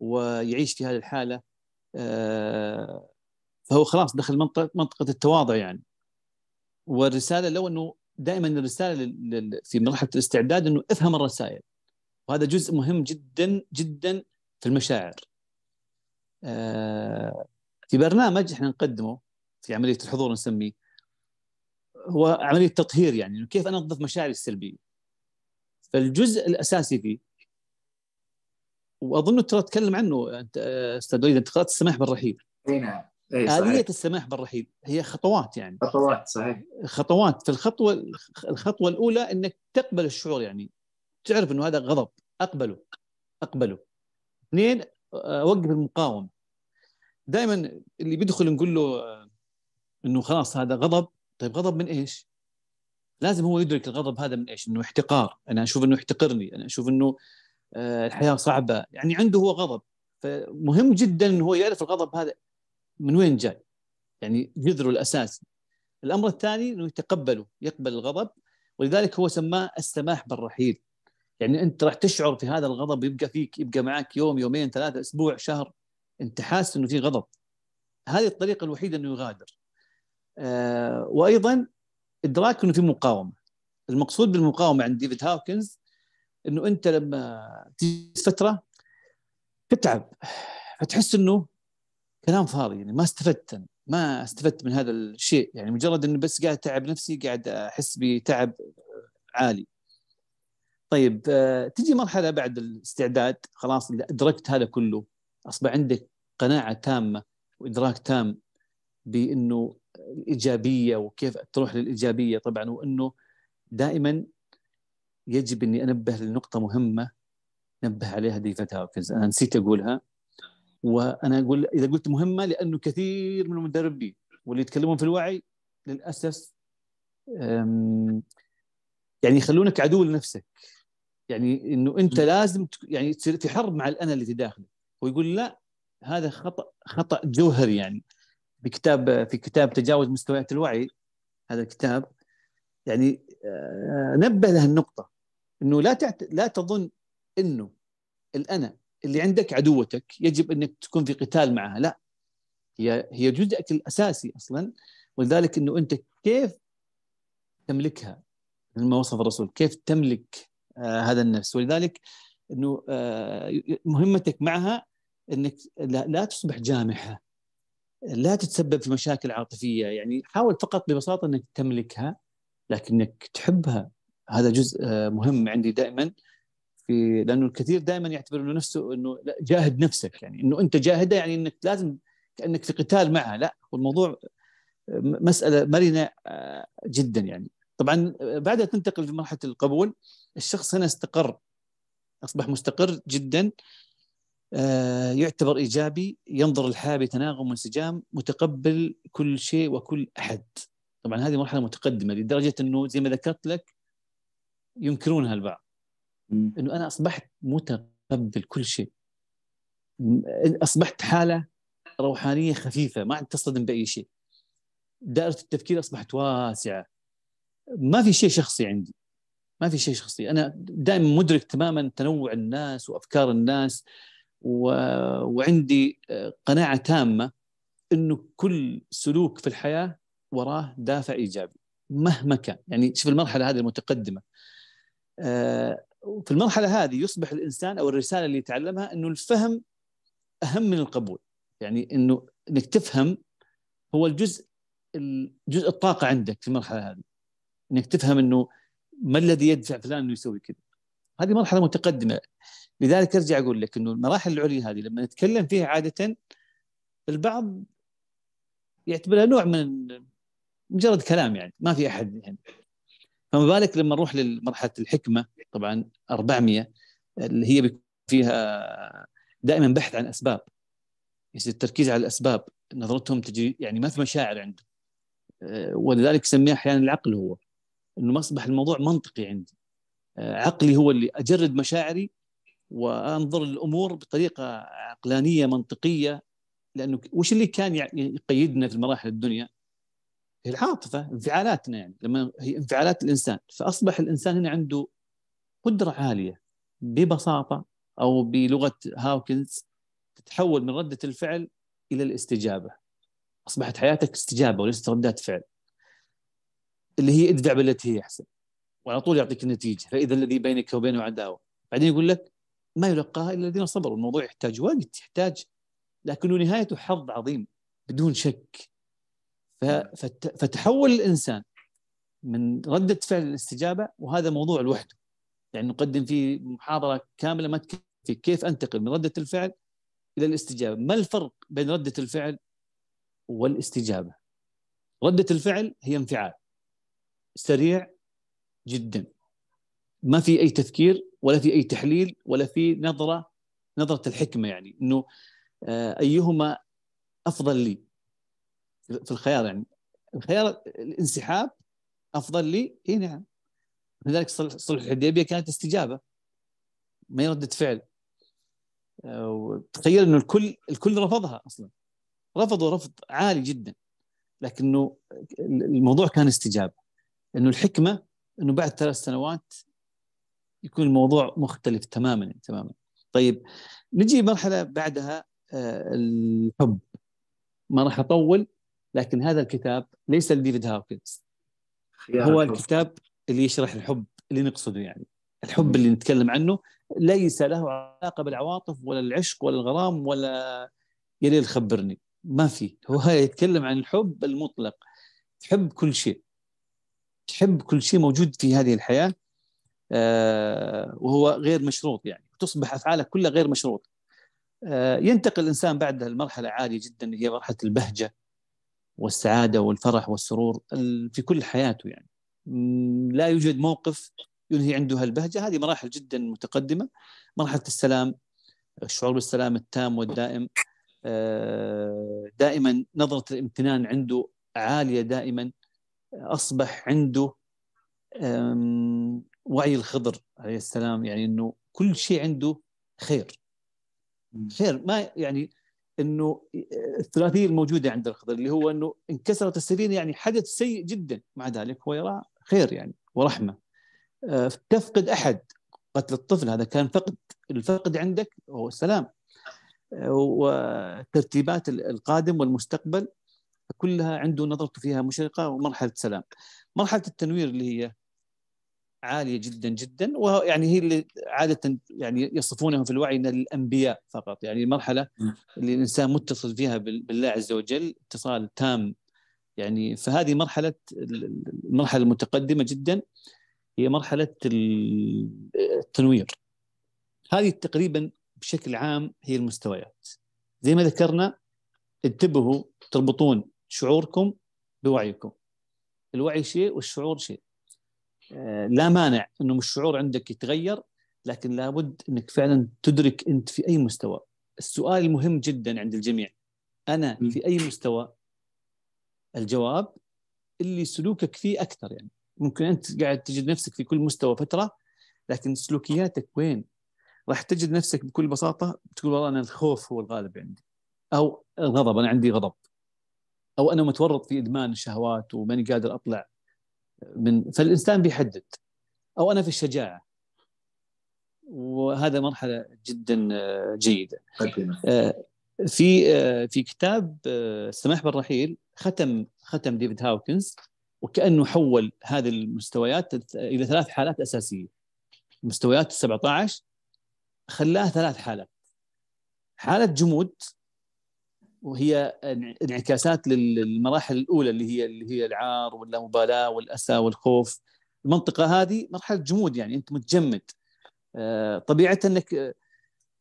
ويعيش في هذه الحالة آه فهو خلاص دخل منطقه منطقة التواضع يعني. والرسالة لو إنه دائما الرسالة في مرحلة الاستعداد إنه افهم الرسائل. وهذا جزء مهم جدا جدا في المشاعر. آه، في برنامج إحنا نقدمه في عملية الحضور نسميه هو عملية تطهير يعني كيف أنظف مشاعري السلبية. فالجزء الأساسي فيه وأظن ترى تكلم عنه أنت أستاذ وليد أنت قرأت السماح بالرحيل. إي نعم. آلية السماح بالرحيل هي خطوات يعني. خطوات صحيح. خطوات. فالخطوة الخطوة الأولى أنك تقبل الشعور يعني. تعرف أنه هذا غضب. أقبله. أقبله. اثنين أوقف المقاومة. دائما اللي بيدخل نقول له إنه خلاص هذا غضب. طيب غضب من إيش؟ لازم هو يدرك الغضب هذا من إيش؟ إنه احتقار، أنا أشوف إنه يحتقرني، أنا أشوف إنه آه، الحياة صعبة. يعني عنده هو غضب. فمهم جدا إنه هو يعرف الغضب هذا من وين جاي. يعني جذره الاساسي الأمر الثاني إنه يتقبله يقبل الغضب. ولذلك هو سماه السماح بالرحيل. يعني أنت راح تشعر في هذا الغضب يبقى فيك يبقى معك يوم يومين ثلاثة أسبوع شهر أنت حاسس إنه في غضب. هذه الطريقة الوحيدة إنه يغادر. آه وأيضا إدراك إنه في مقاومة. المقصود بالمقاومة عند ديفيد هاوكنز إنه أنت لما تجي فترة تتعب فتحس إنه كلام فاضي يعني ما استفدت أنا. ما استفدت من هذا الشيء. يعني مجرد إنه بس قاعد أتعب نفسي قاعد أحس بتعب عالي. طيب آه، تجي مرحلة بعد الاستعداد خلاص أدركت هذا كله أصبح عندك قناعة تامة وإدراك تام بإنه الإيجابية وكيف تروح للإيجابية طبعا وإنه دائما يجب إني أنبه لنقطة مهمة نبه عليها ديفيد هاوكنز أنا نسيت أقولها. وأنا أقول إذا قلت مهمة لأنه كثير من المدربين واللي يتكلمون في الوعي للأسف يعني يخلونك عدو لنفسك. يعني إنه أنت لازم يعني تصير في حرب مع الأنا اللي في داخلك. ويقول لا هذا خطأ خطأ جوهري يعني. في كتاب في كتاب تجاوز مستويات الوعي هذا الكتاب يعني آه، نبه له النقطة إنه لا تعت... لا تظن إنه الأنا اللي عندك عدوتك يجب إنك تكون في قتال معها. لا هي هي جزءك الأساسي أصلا. ولذلك إنه أنت كيف تملكها؟ مثل ما وصف الرسول كيف تملك هذا النفس. ولذلك إنه آه مهمتك معها إنك لا, تصبح جامحة. لا تتسبب في مشاكل عاطفية. يعني حاول فقط ببساطة إنك تملكها لكنك تحبها. هذا جزء آه مهم عندي دائما في لأنه الكثير دائما يعتبر إنه نفسه إنه جاهد نفسك. يعني إنه أنت جاهدة يعني إنك لازم كأنك في قتال معها. لا والموضوع مسألة مرنة آه، جدا يعني. طبعا بعدها تنتقل في مرحلة القبول. الشخص هنا استقر أصبح مستقر جدا آه، يعتبر إيجابي ينظر الحياة بتناغم وانسجام متقبل كل شيء وكل أحد. طبعا هذه مرحلة متقدمة لدرجة إنه زي ما ذكرت لك ينكرونها البعض. إنه أنا أصبحت متقبل كل شيء. أصبحت حالة روحانية خفيفة ما عاد تصطدم بأي شيء. دائرة التفكير أصبحت واسعة. ما في شيء شخصي عندي. ما في شيء شخصي. أنا دائما مدرك تماما تنوع الناس وأفكار الناس و... وعندي قناعة تامة إنه كل سلوك في الحياة وراه دافع إيجابي مهما كان. يعني شوف المرحلة هذه المتقدمة. آه، في المرحلة هذه يصبح الإنسان أو الرسالة اللي يتعلمها إنه الفهم أهم من القبول. يعني إنه إنك تفهم هو الجزء الجزء الطاقة عندك في المرحلة هذه. إنك تفهم إنه ما الذي يدفع فلان إنه يسوي كذا؟ هذه مرحلة متقدمة. لذلك أرجع أقول لك إنه المراحل العليا هذه لما نتكلم فيها عادة البعض يعتبرها نوع من مجرد كلام يعني ما في أحد يعني. فما بالك لما نروح لمرحلة الحكمة طبعا 400 اللي هي فيها دائما بحث عن أسباب. يصير التركيز على الأسباب نظرتهم تجي يعني ما في مشاعر عنده آه، ولذلك يسميه أحيانا العقل هو. إنه ما اصبح الموضوع منطقي عندي. آه، عقلي هو اللي أجرد مشاعري وأنظر الأمور بطريقة عقلانية منطقية لأنه وش اللي كان يقيدنا في المراحل الدنيا؟ هي العاطفة انفعالاتنا يعني لما هي انفعالات الإنسان. فأصبح الإنسان هنا عنده قدرة عالية ببساطة أو بلغة هاوكنز تتحول من ردة الفعل إلى الاستجابة. أصبحت حياتك استجابة وليست ردات فعل. اللي هي ادفع بالتي هي أحسن. وعلى طول يعطيك النتيجة فإذا الذي بينك وبينه عداوة. بعدين يقول لك ما يلقاها إلا الذين صبروا. الموضوع يحتاج وقت يحتاج لكنه نهايته حظ عظيم بدون شك. فتحول الإنسان من ردة فعل الاستجابة وهذا موضوع لوحده. يعني نقدم فيه محاضرة كاملة ما تكفي. كيف أنتقل من ردة الفعل إلى الاستجابة؟ ما الفرق بين ردة الفعل والاستجابة؟ ردة الفعل هي انفعال. سريع جدا. ما في أي تفكير ولا في أي تحليل ولا في نظرة نظرة الحكمة يعني إنه آه، أيهما أفضل لي في الخيار يعني. الخيار الانسحاب أفضل لي اي نعم. لذلك صلح الحديبية كانت استجابة ما هي رده فعل تخيل إنه الكل الكل رفضها أصلا. رفضوا رفض عالي جدا. لكنه الموضوع كان استجابة. إنه الحكمة إنه بعد ثلاث سنوات يكون الموضوع مختلف تماما تماما. طيب نجي مرحلة بعدها آه، الحب. ما راح أطول لكن هذا الكتاب ليس لديفيد هاوكنز. هو. الكتاب اللي يشرح الحب اللي نقصده يعني. الحب اللي نتكلم عنه ليس له علاقة بالعواطف ولا العشق ولا الغرام ولا يا ليل خبرني ما في. هو يتكلم عن الحب المطلق. تحب كل شيء. تحب كل شيء موجود في هذه الحياة آه وهو غير مشروط يعني تصبح أفعالك كلها غير مشروط. آه ينتقل الإنسان بعد المرحله عاليه جدا هي مرحلة البهجة والسعادة والفرح والسرور في كل حياته يعني. لا يوجد موقف ينهي عنده هالبهجة. هذه مراحل جدا متقدمة. مرحلة السلام الشعور بالسلام التام والدائم. آه، دائما نظرة الامتنان عنده عالية دائما. أصبح عنده وعي الخضر عليه السلام يعني إنه كل شيء عنده خير. خير ما يعني إنه الثلاثية الموجودة عند الخضر اللي هو إنه انكسرت السفينة يعني حدث سيء جدا. مع ذلك هو يرى خير يعني ورحمة. آه، تفقد أحد قتل الطفل هذا كان فقد الفقد عندك هو السلام. آه، وترتيبات القادم والمستقبل. كلها عنده نظرته فيها مشرقة ومرحلة سلام. مرحلة التنوير اللي هي عالية جدا جدا ويعني هي اللي عادة يعني يصفونهم في الوعي ان الانبياء فقط. يعني المرحلة اللي الإنسان متصل فيها بالله عز وجل اتصال تام. يعني فهذه مرحلة المرحلة المتقدمة جدا هي مرحلة التنوير. هذه تقريبا بشكل عام هي المستويات. زي ما ذكرنا انتبهوا تربطون شعوركم بوعيكم. الوعي شيء والشعور شيء. آه، لا مانع إنه الشعور عندك يتغير لكن لابد إنك فعلا تدرك أنت في أي مستوى. السؤال المهم جدا عند الجميع. أنا في أي مستوى؟ الجواب اللي سلوكك فيه أكثر يعني. ممكن أنت قاعد تجد نفسك في كل مستوى فترة لكن سلوكياتك وين؟ راح تجد نفسك بكل بساطة تقول والله أنا الخوف هو الغالب عندي أو الغضب أنا عندي غضب. أو أنا متورط في إدمان الشهوات وماني قادر أطلع من فالإنسان بيحدد. أو أنا في الشجاعة. وهذا مرحلة جدا جيدة. آه، في آه، في كتاب آه، السماح بالرحيل ختم ختم ديفيد هاوكنز وكأنه حول هذه المستويات إلى ثلاث حالات أساسية. مستويات ال 17 خلاها ثلاث حالات. حالة جمود وهي انعكاسات للمراحل الأولى اللي هي اللي هي العار واللامبالاة والأسى والخوف. المنطقة هذه مرحلة جمود يعني أنت متجمد. آه، طبيعة أنك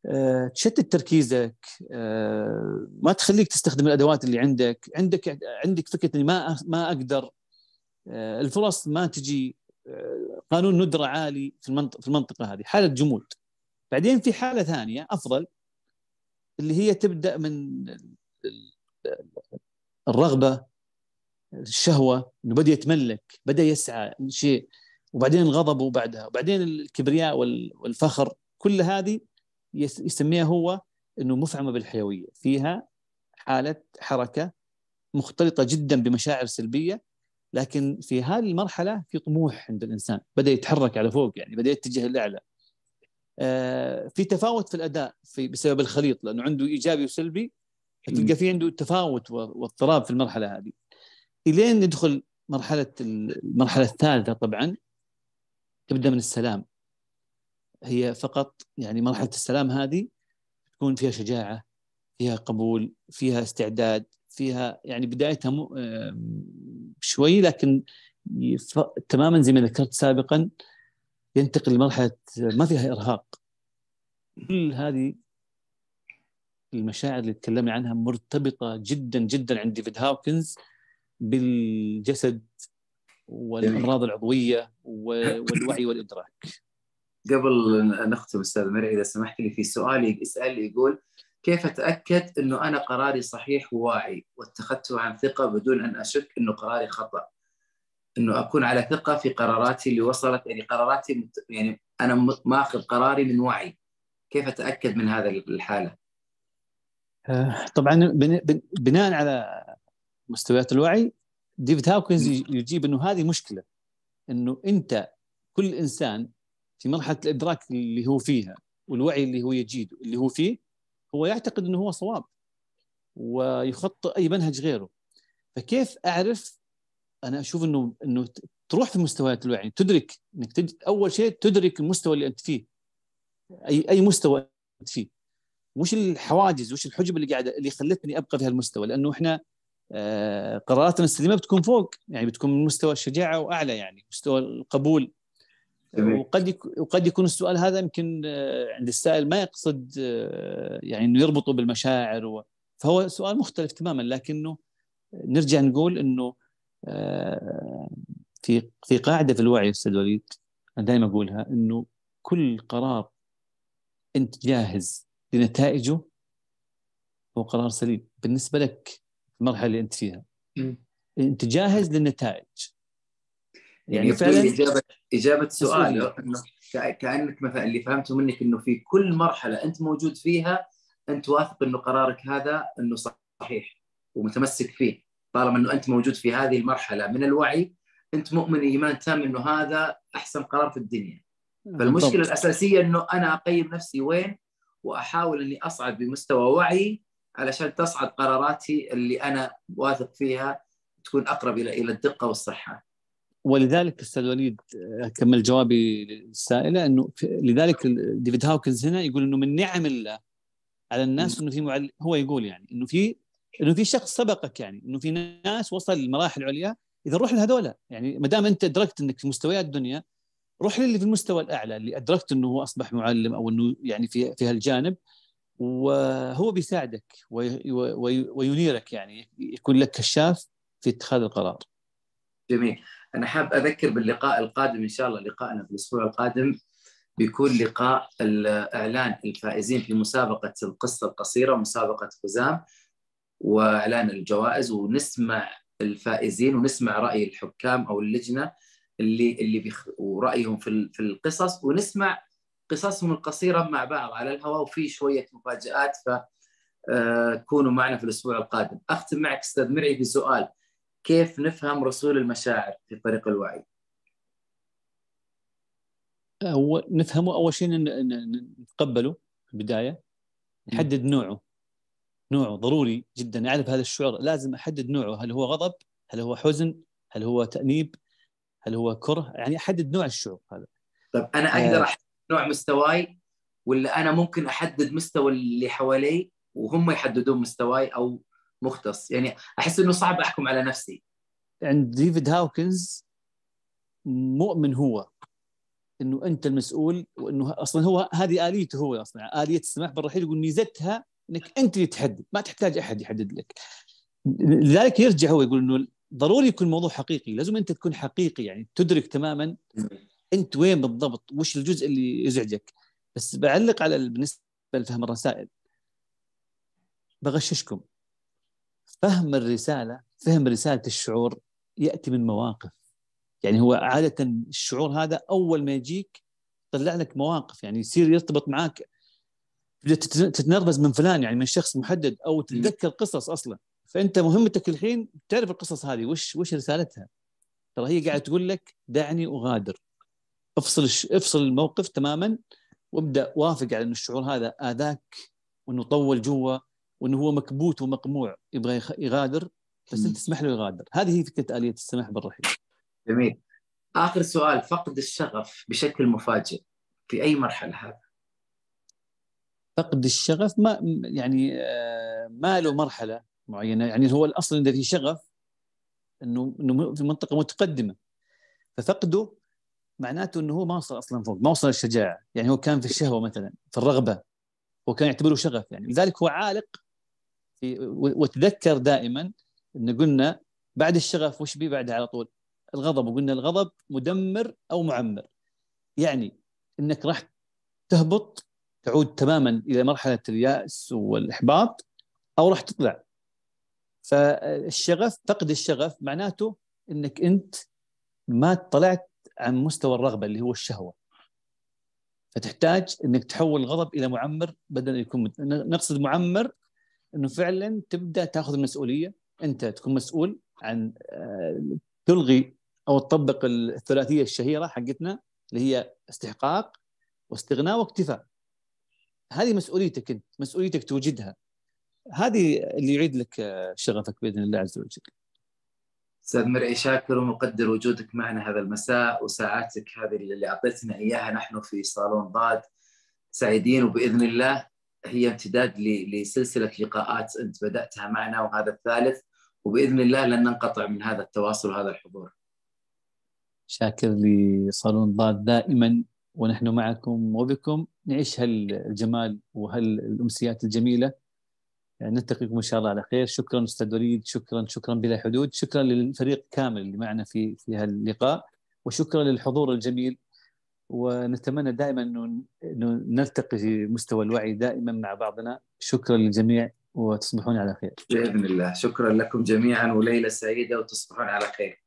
آه، تشتت تركيزك آه، ما تخليك تستخدم الأدوات اللي عندك. عندك عندك فكرة إني ما ما أقدر. الفرص ما تجي. قانون ندرة عالي في المنطقة في المنطقة هذه. حالة جمود. بعدين في حالة ثانية أفضل اللي هي تبدأ من الرغبة الشهوة إنه بدأ يتملك بدأ يسعى شيء وبعدين الغضب وبعدها وبعدين الكبرياء والفخر كل هذه يسميها هو إنه مفعمة بالحيوية. فيها حالة حركة مختلطة جدا بمشاعر سلبية لكن في هذه المرحلة في طموح عند الإنسان. بدأ يتحرك على فوق يعني بدأ يتجه الاعلى آه، في تفاوت في الأداء في بسبب الخليط لأنه عنده إيجابي وسلبي تلقى في عنده تفاوت واضطراب في المرحلة هذه. إلين ندخل مرحلة المرحلة الثالثة طبعا تبدأ من السلام. هي فقط يعني مرحلة السلام هذه تكون فيها شجاعة فيها قبول فيها استعداد فيها يعني بدايتها م... شوي لكن تماما زي ما ذكرت سابقا ينتقل لمرحلة ما فيها إرهاق. كل هذه المشاعر اللي تكلمنا عنها مرتبطة جدا جدا عند ديفيد هاوكنز بالجسد والأمراض العضوية والوعي والإدراك. قبل نختم أستاذ مرعي إذا سمحت لي في سؤال يسأل يقول كيف أتأكد إنه أنا قراري صحيح وواعي واتخذته عن ثقة بدون أن أشك إنه قراري خطأ؟ إنه أكون على ثقة في قراراتي اللي وصلت يعني قراراتي يعني أنا ماخذ قراري من وعي كيف أتأكد من هذا الحالة؟ آه، طبعا بن- بن- بناء على مستويات الوعي ديفيد هاوكنز يجيب إنه هذه مشكلة إنه أنت كل إنسان في مرحلة الإدراك اللي هو فيها والوعي اللي هو يجيده اللي هو فيه هو يعتقد إنه هو صواب ويخطئ أي منهج غيره فكيف أعرف أنا أشوف إنه إنه تروح في مستويات الوعي تدرك إنك. أول شيء تدرك المستوى اللي أنت فيه أي أي مستوى أنت فيه وش الحواجز وش الحجب اللي قاعدة اللي خلتني أبقى في هالمستوى لأنه إحنا آه، قراراتنا السليمة بتكون فوق يعني بتكون من مستوى الشجاعة وأعلى يعني مستوى القبول. وقد يك- وقد يكون السؤال هذا يمكن آه، عند السائل ما يقصد آه، يعني إنه يربطه بالمشاعر و... فهو سؤال مختلف تماما لكنه نرجع نقول إنه في في قاعدة في الوعي أستاذ وليد أنا دائما أقولها إنه كل قرار أنت جاهز لنتائجه هو قرار سليم. بالنسبة لك المرحلة اللي أنت فيها أنت جاهز للنتائج؟ يعني يعني فعلا اجابه إجابة سؤال. إنه كأنك مثلا اللي فهمته منك إنه في كل مرحلة أنت موجود فيها أنت واثق إنه قرارك هذا إنه صحيح ومتمسك فيه. طالما إنه أنت موجود في هذه المرحلة من الوعي أنت مؤمن إيمان تام إنه هذا أحسن قرار في الدنيا. فالمشكلة بالضبط. الأساسية إنه أنا أقيم نفسي وين؟ وأحاول إني أصعد بمستوى وعي علشان تصعد قراراتي اللي أنا واثق فيها تكون أقرب إلى إلى الدقة والصحة. ولذلك أستاذ وليد أكمل جوابي للسائلة إنه لذلك ديفيد هاوكنز هنا يقول إنه من نعم الله على الناس إنه في معلم هو يقول يعني إنه في إنه في شخص سبقك يعني إنه في ناس وصل للمراحل العليا إذا روح لهذولا يعني ما دام أنت أدركت إنك في مستويات الدنيا روح للي في المستوى الأعلى اللي أدركت إنه هو أصبح معلم أو إنه يعني في في هالجانب وهو بيساعدك وي- وي- وينيرك يعني يكون لك كشاف في اتخاذ القرار. جميل أنا حاب أذكر باللقاء القادم إن شاء الله لقائنا في الأسبوع القادم بيكون لقاء اعلان الفائزين في مسابقة القصة القصيرة ومسابقه خزام وإعلان الجوائز ونسمع الفائزين ونسمع رأي الحكام أو اللجنة اللي اللي بيخ... ورأيهم في ال- في القصص ونسمع قصصهم القصيرة مع بعض على الهواء وفي شوية مفاجآت ف آه، كونوا معنا في الأسبوع القادم. أختم معك أستاذ مرعي بسؤال. كيف نفهم رسول المشاعر في طريق الوعي؟ أول نفهمه أول شيء نتقبله في البداية. نحدد نوعه. نوعه ضروري جدا. أعرف هذا الشعور. لازم أحدد نوعه. هل هو غضب؟ هل هو حزن؟ هل هو تأنيب؟ هل هو كره؟ يعني أحدد نوع الشعور هذا. طيب أنا آه. أقدر أحدد نوع مستواي ولا أنا ممكن أحدد مستوى اللي حوالي وهم يحددون مستواي أو مختص؟ يعني أحس إنه صعب أحكم على نفسي. عند ديفيد هاوكنز مؤمن هو إنه أنت المسؤول وإنه أصلا هو هذه آليته هو أصلا آلية السماح بالرحيل يقول ميزتها إنك أنت اللي تحدد ما تحتاج أحد يحدد لك. لذلك يرجع هو يقول إنه ضروري يكون الموضوع حقيقي. لازم أنت تكون حقيقي يعني تدرك تماما أنت وين بالضبط وش الجزء اللي يزعجك. بس بعلق على ال- بالنسبة لفهم الرسائل. بغششكم. فهم الرسالة فهم رسالة الشعور يأتي من مواقف. يعني هو عادة الشعور هذا أول ما يجيك يطلع لك مواقف يعني يصير يرتبط معاك. تتنرفز من فلان يعني من شخص محدد أو تتذكر قصص أصلا. فأنت مهمتك الحين تعرف القصص هذه وش وش رسالتها؟ ترى هي قاعدة تقول لك دعني أغادر. افصل. افصل الموقف تماما وابدأ وافق على إن الشعور هذا آذاك وإنه طول جوا وإنه هو مكبوت ومقموع يبغى يغادر بس. أنت تسمح له يغادر. هذه هي فكرة آلية السماح بالرحيل جميل. آخر سؤال فقد الشغف بشكل مفاجئ في أي مرحلة هذا؟ فقد الشغف ما يعني آه، ما له مرحلة. معينة. يعني هو الأصل اذا في شغف إنه إنه في منطقة متقدمة. ففقده معناته إنه هو ما وصل أصلا فوق ما وصل الشجاعة. يعني هو كان في الشهوة مثلا في الرغبة. هو كان يعتبره شغف. يعني لذلك هو عالق في وتذكر دائما إن قلنا بعد الشغف وش بي بعدها على طول؟ الغضب. وقلنا الغضب مدمر أو معمر. يعني إنك راح تهبط تعود تماما إلى مرحلة اليأس والإحباط أو راح تطلع. فالشغف فقد الشغف معناته إنك أنت ما طلعت عن مستوى الرغبة اللي هو الشهوة. فتحتاج إنك تحول الغضب إلى معمر بدل يكون. نقصد معمر إنه فعلا تبدأ تأخذ المسؤولية. أنت تكون مسؤول عن آه، تلغي أو تطبق الثلاثية الشهيرة حقتنا اللي هي استحقاق واستغناء واكتفاء. هذه مسؤوليتك أنت مسؤوليتك توجدها. هذه اللي يعيد لك آه، شغفك بإذن الله عز وجل. أستاذ مرعي شاكر ومقدر وجودك معنا هذا المساء وساعاتك هذه اللي أعطيتنا إياها. نحن في صالون ضاد سعيدين وبإذن الله هي امتداد لسلسلة لقاءات أنت بدأتها معنا وهذا الثالث. وبإذن الله لن ننقطع من هذا التواصل وهذا الحضور. شاكر لصالون ضاد دائما ونحن معكم وبكم. نعيش هالجمال وهالأمسيات الجميلة. نلتقيكم إن شاء الله على خير. شكرا أستاذ وليد. شكرا شكرا بلا حدود. شكرا للفريق كامل اللي معنا في في هاللقاء. وشكرا للحضور الجميل. ونتمنى دائما إنه نرتقي في مستوى الوعي دائما مع بعضنا. شكرا للجميع وتصبحون على خير. بإذن الله. شكرا لكم جميعا وليلة سعيدة وتصبحون على خير.